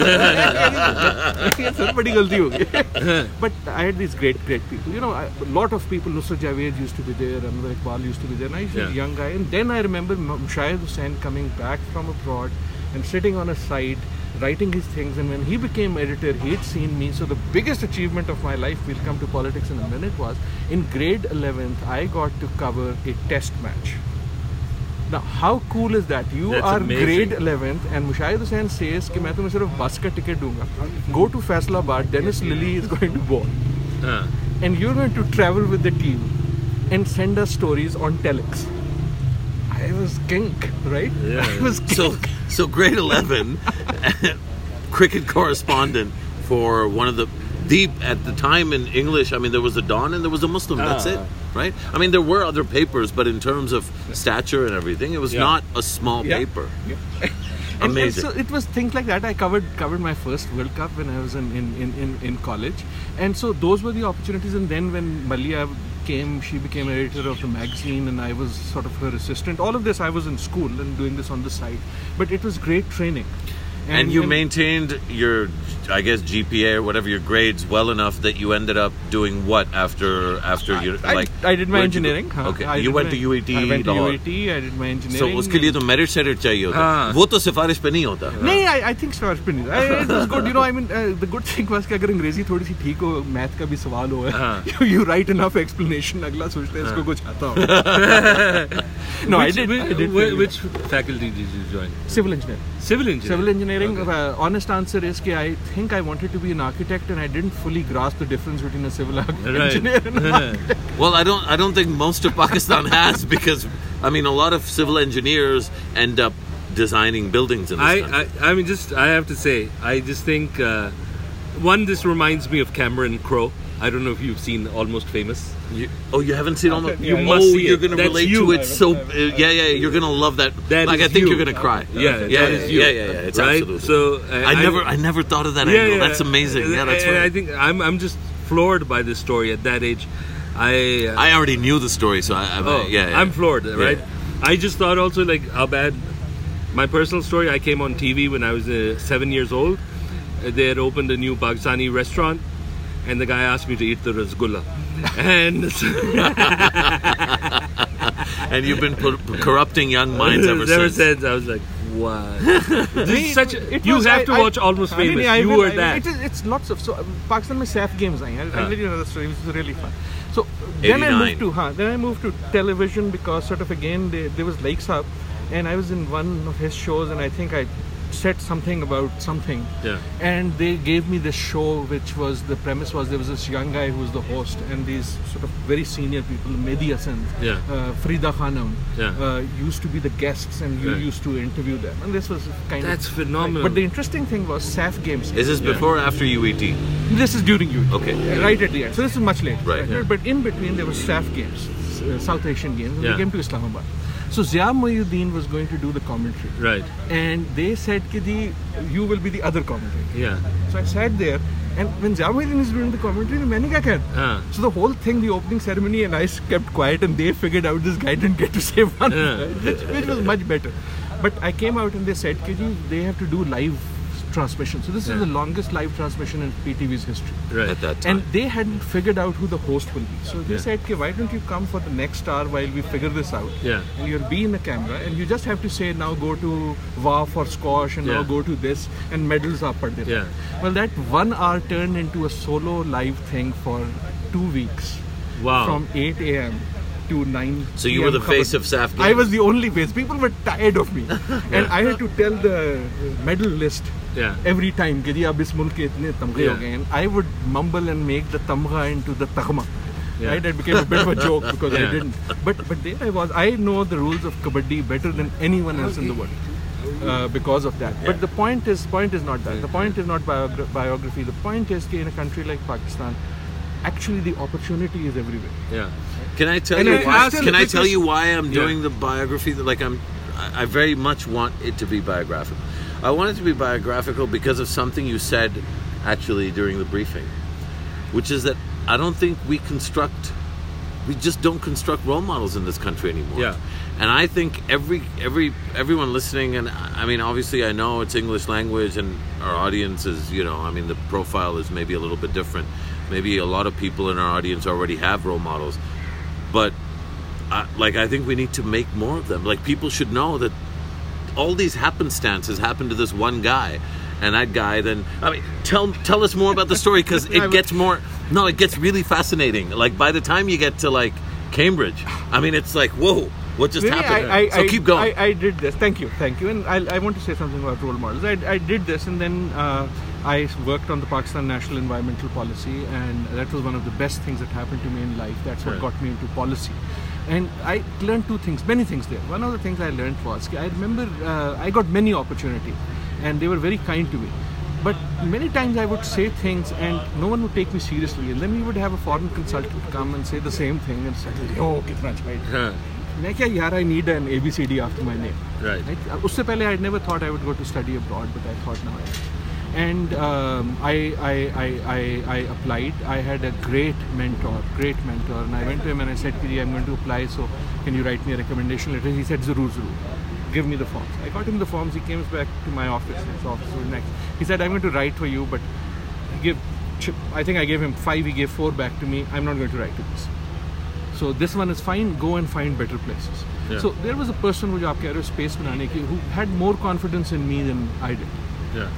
but I had these great, great people. You know, a lot of people, Nusrat Javed used to be there, Anwar Iqbal used to be there, and I was yeah. a young guy. And then I remember Mushahid Hussain coming back from abroad and sitting on a side writing his things. And when he became editor, he had seen me. So the biggest achievement of my life, we'll come to politics in a minute, was in grade 11th, I got to cover a test match. Now, how cool is that? You That's are amazing. grade 11th, and Mushahid Hussain says कि मैं तुम्हें सिर्फ bus का ticket Go to Faisalabad. Dennis Lillee is going to bowl, uh. and you're going to travel with the team and send us stories on telex. I was kink, right? Yeah. *laughs* I was kink. So so grade eleven, cricket correspondent for one of the deep at the time in English. I mean, there was a Dawn and there was a Muslim. That's it, Ah. right? I mean, there were other papers, but in terms of stature and everything, it was Yeah. not a small Yeah. paper. *laughs* And- and Amazing. so it was things like that. I covered covered my first World Cup when I was in, in, in, in, in college, and so those were the opportunities. And then when Maleeha she became editor of the magazine, and I was sort of her assistant. All of this, I was in school and doing this on the side, but it was great training. And, you and maintained your, I guess GPA or whatever your grades well enough that you ended up doing what after after I, your like. I did my engineering. Huh? Okay, I you went my, to UET. I went to UET. I did my engineering. So उसके लिए तो merit center चाहिए होता. हाँ. वो तो सिफारिश पे नहीं होता. नहीं, I, I think सिफारिश पे नहीं. I, it was good. You know, I mean, uh, the good thing was कि अगर अंग्रेजी थोड़ी सी ठीक हो, math का भी सवाल हो, you, *laughs* you write enough explanation. अगला सोचते हैं इसको कुछ आता हो. *laughs* no, which, I did. I did which faculty did you join? Civil engineering. Civil engineering. Civil engineering. Uh, honest answer is कि I think I wanted to be an architect and I didn't fully grasp the difference between a civil arch- Right. engineer and an *laughs* architect. Well, I don't. I don't think most of Pakistan has because I mean a lot of civil engineers end up designing buildings in this I, country. I, I mean, just I have to say, I just think uh, one. This reminds me of Cameron Crowe. I don't know if you've seen Almost Famous. You, oh, you haven't seen all the. You oh, must see you're gonna That's relate you. to it so. Uh, yeah, yeah, you're gonna love that. That like is I think you. you're gonna cry. Yeah, yeah, that yeah, you. yeah, yeah, yeah. It's right? absolutely. So uh, I never, I never thought of that Yeah, angle. yeah. That's amazing. Yeah, that's right. I think I'm, I'm just floored by this story at that age. I, uh, I already knew the story, so I, I oh, yeah, yeah. I'm floored, right? Yeah. I just thought also like how bad. My personal story. I came on TV when I was uh, seven years old. They had opened a new Pakistani restaurant, and the guy asked me to eat the rasgulla, and *laughs* And you've been pu- corrupting young minds ever, *laughs* since. I was like, what? *laughs* this is such. A, It you was- have I- to I- watch Almost I mean, Famous. I you will- were I- that. It is, it's lots of so Pakistan में SAF games आई हैं. I'll हाँ. let you know the story. It was really fun. So then I 89. moved to huh, then I moved to television because sort of again they, there was Lake Saab, and I was in one of his shows and I think I said something about something. Yeah. And they gave me this show, which was the premise was there was this young guy who was the host, and these sort of very senior people, Mehdi Hassan, Yeah. uh, Farida Khanum, Yeah. uh, used to be the guests, and you Right. used to interview them, and this was kind That's of That's phenomenal. But the interesting thing was SAF games. Is this before or after UET? This is during you. Okay. Right at the end. So this is much later. Right, yeah. But in between there were SAF games, uh, South Asian games, and Yeah. we came to Islamabad. So Zia Mohyeddin was going to do the commentary. Right. And they said, Kidi, you will be the other commentator. Yeah. So I sat there and when Zia Mohyeddin is doing the commentary, the I uh. So the whole thing, the opening ceremony and I kept quiet and they figured out this guy didn't get to say one, ah. which, which was much better. But I came out and they said, Kiji, they have to do live transmission. So this Yeah. is the longest live transmission in PTV's history. Right. At that time. And they hadn't figured out who the host will be. So they Yeah. said, okay, why don't you come for the next hour while we figure this out? Yeah. And you'll be in the camera and you just have to say, now go to VA for squash and now go to this and medals are put there. Yeah. Well, that one hour turned into a solo live thing for two weeks Wow. from 8 a.m to 9 So you were the PM. face of SAF I games. was the only face. People were tired of me. *laughs* and I had to tell the medal list Yeah. every time कि जी अब इस मुल्क के इतने तमगे हो Yeah. गए हैं I would mumble and make the tamga into the tagma Yeah. right it became a bit of a joke *laughs* because I Yeah. didn't but but there I was I know the rules of kabaddi better than anyone else in the world uh, because of that. But the point is, point is not that. The point is not biogra- biography. The point is that in a country like Pakistan, actually the opportunity is everywhere. Yeah. Can I tell And you why? Can I tell you why I'm Yeah. doing the biography? That, Like I'm, I I very much want it to be biographical. I want it to be biographical because of something you said, actually during the briefing, which is that I don't think we construct, we just don't construct role models in this country anymore. Yeah. And I think every every everyone listening, and I mean, obviously, I know it's English language, and our audience is, you know, I mean, the profile is maybe a little bit different. Maybe a lot of people in our audience already have role models, but I, like I think we need to make more of them. Like people should know that all these happenstances happen to this one guy, and that guy then. I mean, tell tell us more about the story because *laughs* it gets more. No, it gets really fascinating. Like by the time you get to like Cambridge, I mean, it's like whoa, what just Really, happened? I, I, so I, keep going. I, I did this. Thank you, thank you. And I, I want to say something about role models. I, I did this, and then uh, I worked on the Pakistan National Environmental Policy, and that was one of the best things that happened to me in life. That's what Right. got me into policy. And I learned two things, many things there. One of the things I learned was I remember uh, I got many opportunities, and they were very kind to me. But many times I would say things and no one would take me seriously. And then we would have a foreign consultant come and say the same thing and say, oh, kitna अच्छा Huh. मैं क्या यार I need an A B C D after my name Right. उससे पहले I never thought I would go to study abroad but I thought now and um, I, I, I, I, applied. I had a great mentor, great mentor, and I went to him and I said, Kiri, I'm going to apply, so can you write me a recommendation letter? He said, Zarur, Zarur. Give me the forms. I got him the forms. He came back to my office. His office was next. He said, I'm going to write for you, but give. I think I gave him five. He gave four back to me. I'm not going to write to this. So this one is fine. Go and find better places. Yeah. So there was a person who, who had more confidence in me than I did. Yeah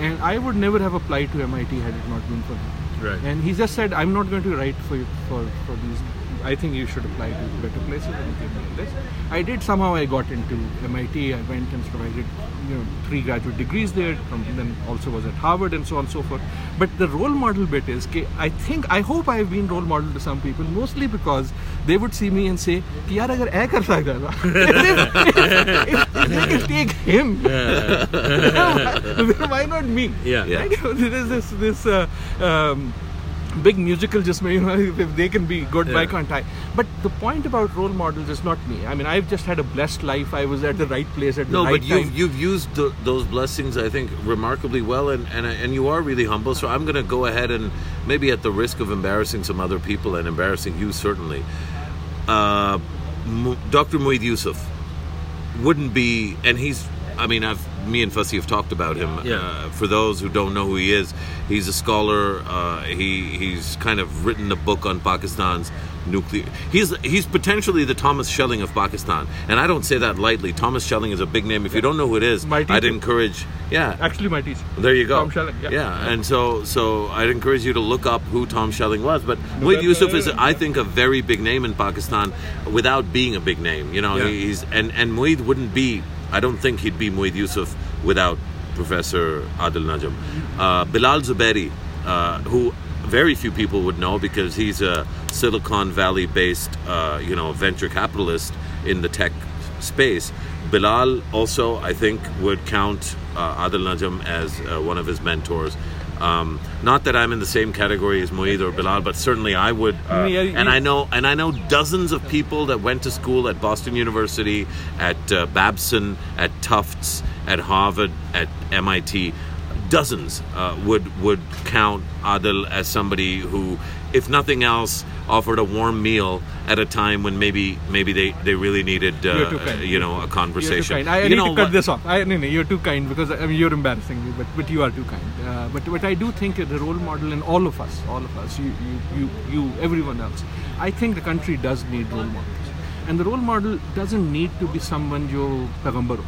and I would never have applied to MIT had it not been for him Right. and he just said I'm not going to write for you for, for these I think you should apply to better places and he gave me a list. I did somehow I got into MIT I went and provided you know three graduate degrees there from then also was at Harvard and so on and so forth but the role model bit is कि I think I hope I have been role model to some people mostly because they would see me and say कि यार अगर ऐ कर सकता था if, if they can *laughs* take him *laughs* then why not me Yeah. Yeah. Right? There is *laughs* this this uh, um, big musical just you *laughs* know if they can be good why can't I but the point about role models is not me I mean I've just had a blessed life I was at the right place at the No, right but time you've you've used th those blessings, I think, remarkably well, and, and and you are really humble. So I'm going to go ahead and maybe at the risk of embarrassing some other people and embarrassing you certainly, uh, Dr. Moeed Yusuf wouldn't be, and he's. I mean, I've me and Fasi have talked about him. Yeah. Uh, for those who don't know who he is, he's a scholar. Uh, he he's kind of written a book on Pakistan's nuclear. He's he's potentially the Thomas Schelling of Pakistan, and I don't say that lightly. Thomas Schelling is a big name. If you don't know who it is, I'd encourage. Yeah, actually my teacher there you go. Tom Schelling, yeah. yeah. and so so I'd encourage you to look up who Tom Schelling was. But Moeed Yusuf is, I think, a very big name in Pakistan without being a big name. You know, Yeah. he's and and Moeed wouldn't be. I don't think he'd be Moeed Yusuf without Professor Adil Najam. Uh, Bilal Zuberi, uh, who very few people would know because he's a Silicon Valley based, uh, you know, venture capitalist in the tech space. Bilal also, I think, would count uh, Adil Najam as uh, one of his mentors. Um, not that I'm in the same category as Moeed or Bilal, but certainly I would. Uh, Yeah, and I know, and I know dozens of people that went to school at Boston University, at uh, Babson, at Tufts, at Harvard, at MIT. Dozens uh, would would count Adil as somebody who, if nothing else, offered a warm meal at a time when maybe maybe they, they really needed uh, you know a conversation. You're too kind. I, I you need know to cut this off. I, no, no, you're too kind because I mean, you're embarrassing me, but but you are too kind. Uh, but but I do think the role model in all of us, all of us, you you you, you everyone else. I think the country does need role models, and the role model doesn't need to be someone jo pagambar ho.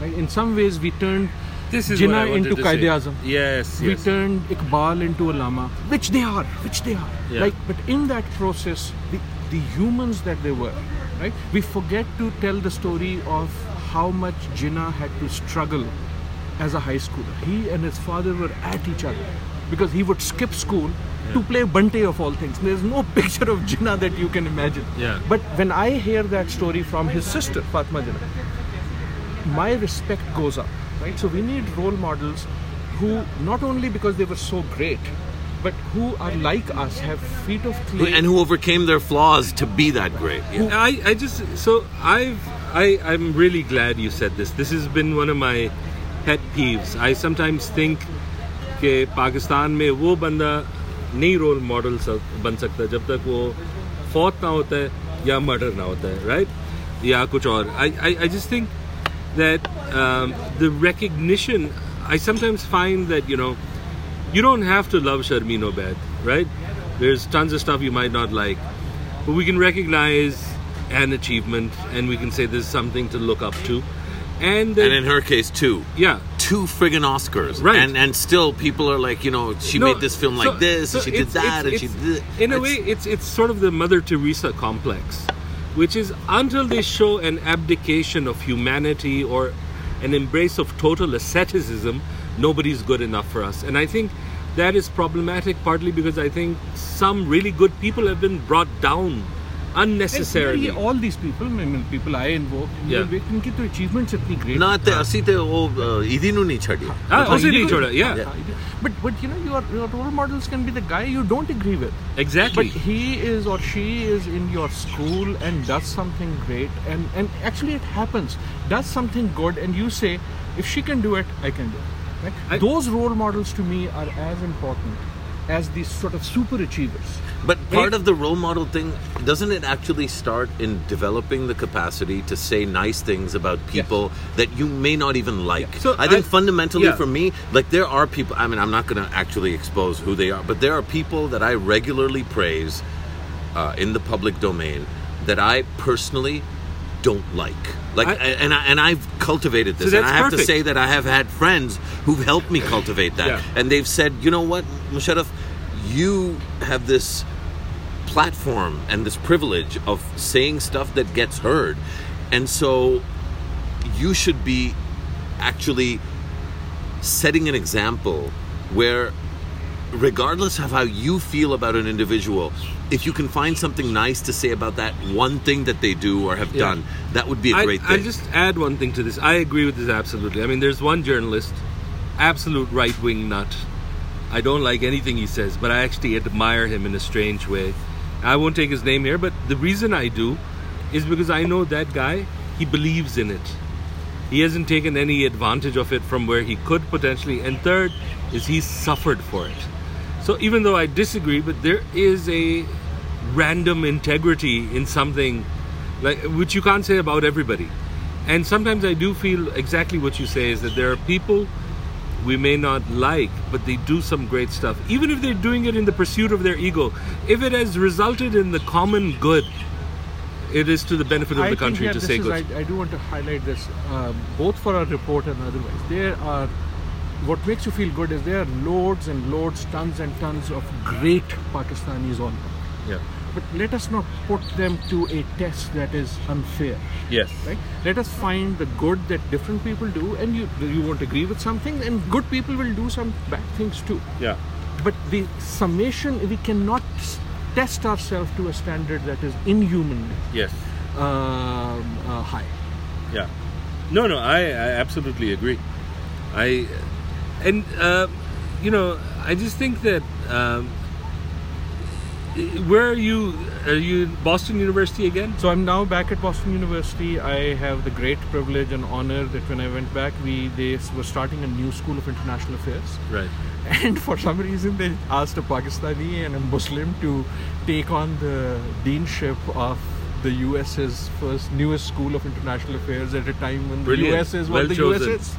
Right? In some ways, we turned This is Jinnah into to Quaid. Azam. Yes, We yes. turned Iqbal into Allama, which they are, which they are. Yeah. Like, but in that process, the, the humans that they were, right? We forget to tell the story of how much Jinnah had to struggle as a high schooler. He and his father were at each other because he would skip school to play Bante of all things. There's no *laughs* picture of Jinnah that you can imagine. Yeah. But when I hear that story from his sister, Fatima Jinnah, my respect goes up, right? So we need role models who not only because they were so great, but who are like us, have feet of clay, and who overcame their flaws to be that great. I, I just so I've I I'm really glad you said this. This has been one of my pet peeves. I sometimes think कि पाकिस्तान में वो बंदा नहीं role model बन सकता जब तक वो फौत ना होता है या मर्डर ना होता है राइट या कुछ और आई I I just think that um, the recognition I sometimes find that you know you don't have to love Sharmeen Obaid, right? There's tons of stuff you might not like, but we can recognize an achievement and we can say there's something to look up to. And, then, And in her case, two. yeah, Two friggin' Oscars. Right. And and still people are like, you know, she No, made this film like this, so and she did that, and she did. In a way, it's it's sort of the Mother Teresa complex, which is until they show an abdication of humanity or an embrace of total asceticism, nobody's good enough for us. And I think that is problematic partly because I think some really good people have been brought down unnecessarily. all these people, people I invoke, yeah. think तो achievements इतनी great. ना they, असी ते वो इधी नु नहीं छोड़ी. हाँ Yeah. But but you know your your role models can be the guy you don't agree with. Exactly. But he is or she is in your school and does something great and and actually it happens. Does something good and you say if she can do it, I can do it. Right? I, Those role models to me are as important as these sort of super achievers. But part of the role model thing, doesn't it actually start in developing the capacity to say nice things about people that you may not even like? So I think I- fundamentally yeah. for me, like there are people, I mean, I'm not going to actually expose who they are, but there are people that I regularly praise uh, in the public domain that I personally don't like. Like, I- and I, and I've cultivated this, So and I have to say that I have had friends who've helped me cultivate that, Yeah. and they've said, you know what, Musharraf, you have this platform and this privilege of saying stuff that gets heard, and so you should be actually setting an example where regardless of how you feel about an individual if you can find something nice to say about that one thing that they do or have Yeah. done that would be a great I thing I just add one thing to this. I agree with this absolutely. I mean, there's one journalist, absolute right wing nut. I don't like anything he says, but I actually admire him in a strange way. I won't take his name here, but the reason I do is because I know that guy, he believes in it. He hasn't taken any advantage of it from where he could potentially. And third is he's suffered for it. So even though I disagree, but there is a random integrity in something like which you can't say about everybody. And sometimes I do feel exactly what you say is that there are people we may not like, but they do some great stuff. Even if they're doing it in the pursuit of their ego, if it has resulted in the common good, it is to the benefit of I the country to say is- good. I, I do want to highlight this, uh, both for our report and otherwise. There are what makes you feel good is there are loads and loads, tons and tons of great Pakistanis on. yeah. But let us not put them to a test that is unfair. Yes. Right? Let us find the good that different people do, and you you won't agree with something, and good people will do some bad things too. Yeah. But the summation, we cannot test ourselves to a standard that is inhuman. Yes. um, uh, high. Yeah. No, no, I, I absolutely agree. I and uh, you know, I just think that um, where are you? Are you in Boston University again? So I'm now back at Boston University. I have the great privilege and honor that when I went back, we they were starting a new school of international affairs, Right. *laughs* and for some reason they asked a Pakistani and a Muslim to take on the deanship of the US's first newest school of international affairs at a time when Brilliant. the US is what Well the chosen. US is.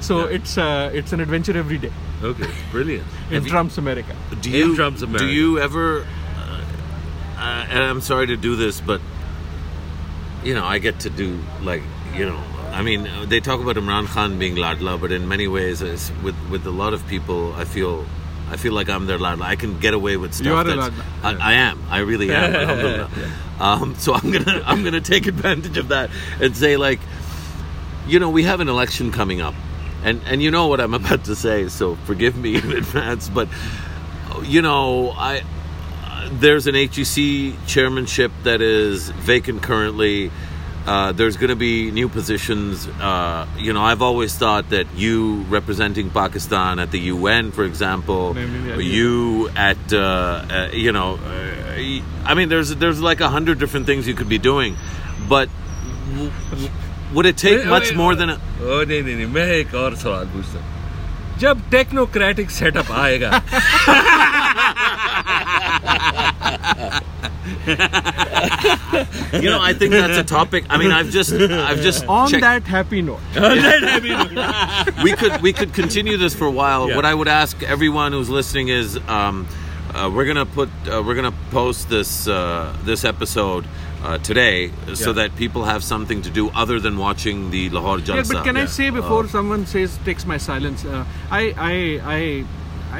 So Yeah. it's uh, it's an adventure every day Okay. Brilliant. in Trump's America. do In you Trump's America. do you ever uh, uh, and i'm sorry to do this but you know i get to do like you know i mean uh, they talk about imran khan being ladla but in many ways it's, with with a lot of people i feel I feel like I'm their ladla. I can get away with stuff. You are a that's- ladla. I, I am. I really am. *laughs* alhamdulillah. um, so I'm gonna I'm gonna take advantage of that and say like, you know, we have an election coming up, and and you know what I'm *laughs* about to say. So forgive me in *laughs* advance, but you know, I there's an HEC chairmanship that is vacant currently. Uh, there's going to be new positions. Uh, you know, I've always thought that you representing Pakistan at the UN, for example, or you at, uh, uh, you know, uh, I mean, there's there's like a hundred different things you could be doing, but would it take Wait, much wait, more wait. than a ओ नहीं नहीं नहीं मैं एक और सवाल पूछता हूँ जब टेक्नोक्रेटिक सेटअप आएगा you know i think that's a topic i mean i've just i've just On checked- that happy note, *laughs* we could we could continue this for a while Yeah. what i would ask everyone who's listening is um, uh, we're gonna put uh, we're gonna post this uh, this episode uh, today so that people have something to do other than watching the Lahore Jalsa. yeah, but can I say before someone says takes my silence, uh, I, I, I,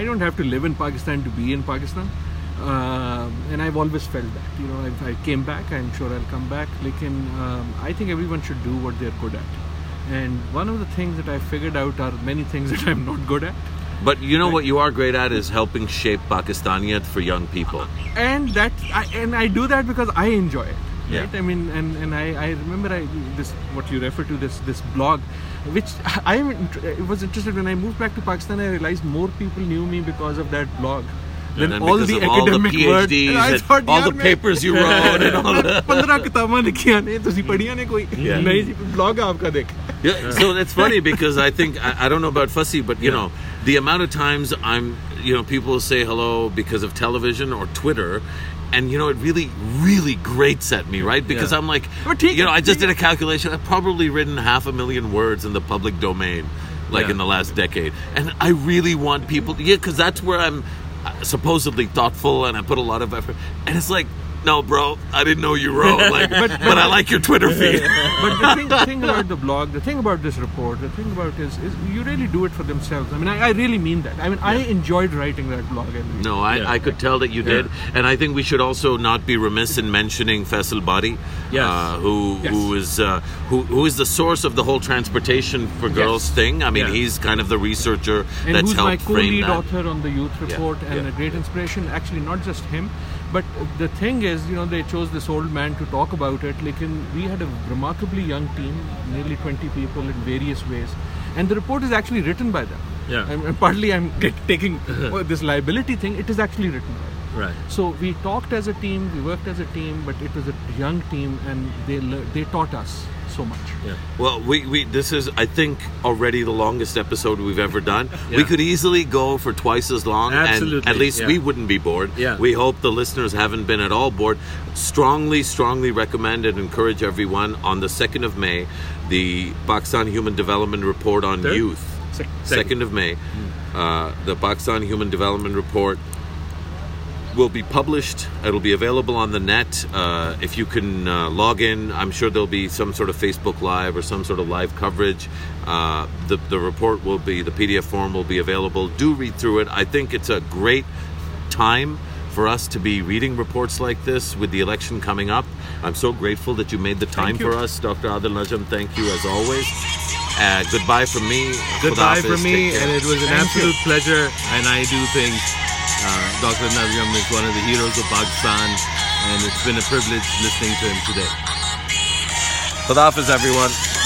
I don't have to live in Pakistan to be in Pakistan, uh, and I've always felt that. You know, if I came back, I'm sure I'll come back. Like um, I think everyone should do what they're good at, and one of the things that I figured out are many things *laughs* that I'm not good at. But you know what you are great at is helping shape Pakistaniyat for young people. and that I, and I do that because I enjoy it yeah. right? I mean and and i i remember i this what you refer to this this blog which i was interested when i moved back to pakistan i realized more people knew me because of that blog than all the academic all the work and I thought, all the papers you wrote and *laughs* all the 15 yeah so it's funny because i think I, I don't know about Fasi but you yeah. know the amount of times i'm you know people say hello because of television or twitter and you know it really really grates at me, right? Because Yeah. I'm like, you know, I just did a calculation. I've probably written half a million words in the public domain, like Yeah. in the last decade, and I really want people, yeah, because that's where I'm uh, supposedly thoughtful and I put a lot of effort, and it's like. No, bro, I didn't know you wrote. *laughs* Like, but, I like your Twitter feed. but the thing, the thing about the blog, the thing about this report, the thing about is, is you really do it for themselves. I mean, I, I really mean that. I mean, I enjoyed writing that blog. Every No, I, Yeah. I could tell that you did, and I think we should also not be remiss in mentioning Faisal Bari, Yes. uh, who Yes. who is uh, who who is the source of the whole transportation for girls thing. I mean, Yeah. he's kind of the researcher and that's who's my helped frame co-lead that. author on the youth report and yeah. a great inspiration actually not just him but the thing is you know they chose this old man to talk about it. Like in, we had a remarkably young team nearly 20 people in various ways. And the report is actually written by them. Yeah. and, and partly i'm t- *laughs* taking uh-huh. oh, this liability thing it is actually written by them. Right. So we talked as a team we worked as a team but it was a young team and they lear- they taught us so much Yeah. Well, we, we this is I think already the longest episode we've ever done. We could easily go for twice as long, and Absolutely, at least yeah. we wouldn't be bored. Yeah. We hope the listeners haven't been at all bored. Strongly, strongly recommend and encourage everyone on the second of May, the Pakistan Human Development Report on Third? youth. Sec- Second of May, uh, the Pakistan Human Development Report will be published. It'll be available on the net. Uh, if you can uh, log in, I'm sure there'll be some sort of Facebook Live or some sort of live coverage. Uh, the, the report will be, the PDF form will be available. Do read through it. I think it's a great time for us to be reading reports like this with the election coming up. I'm so grateful that you made the time for us, Dr. Adil Najam. Thank you as always. Uh, goodbye from me. goodbye Khuda from me and it was an Thank absolute pleasure and I do think uh, Dr. Nazim is one of the heroes of Pakistan and it's been a privilege listening to him today Khuda Hafiz, everyone.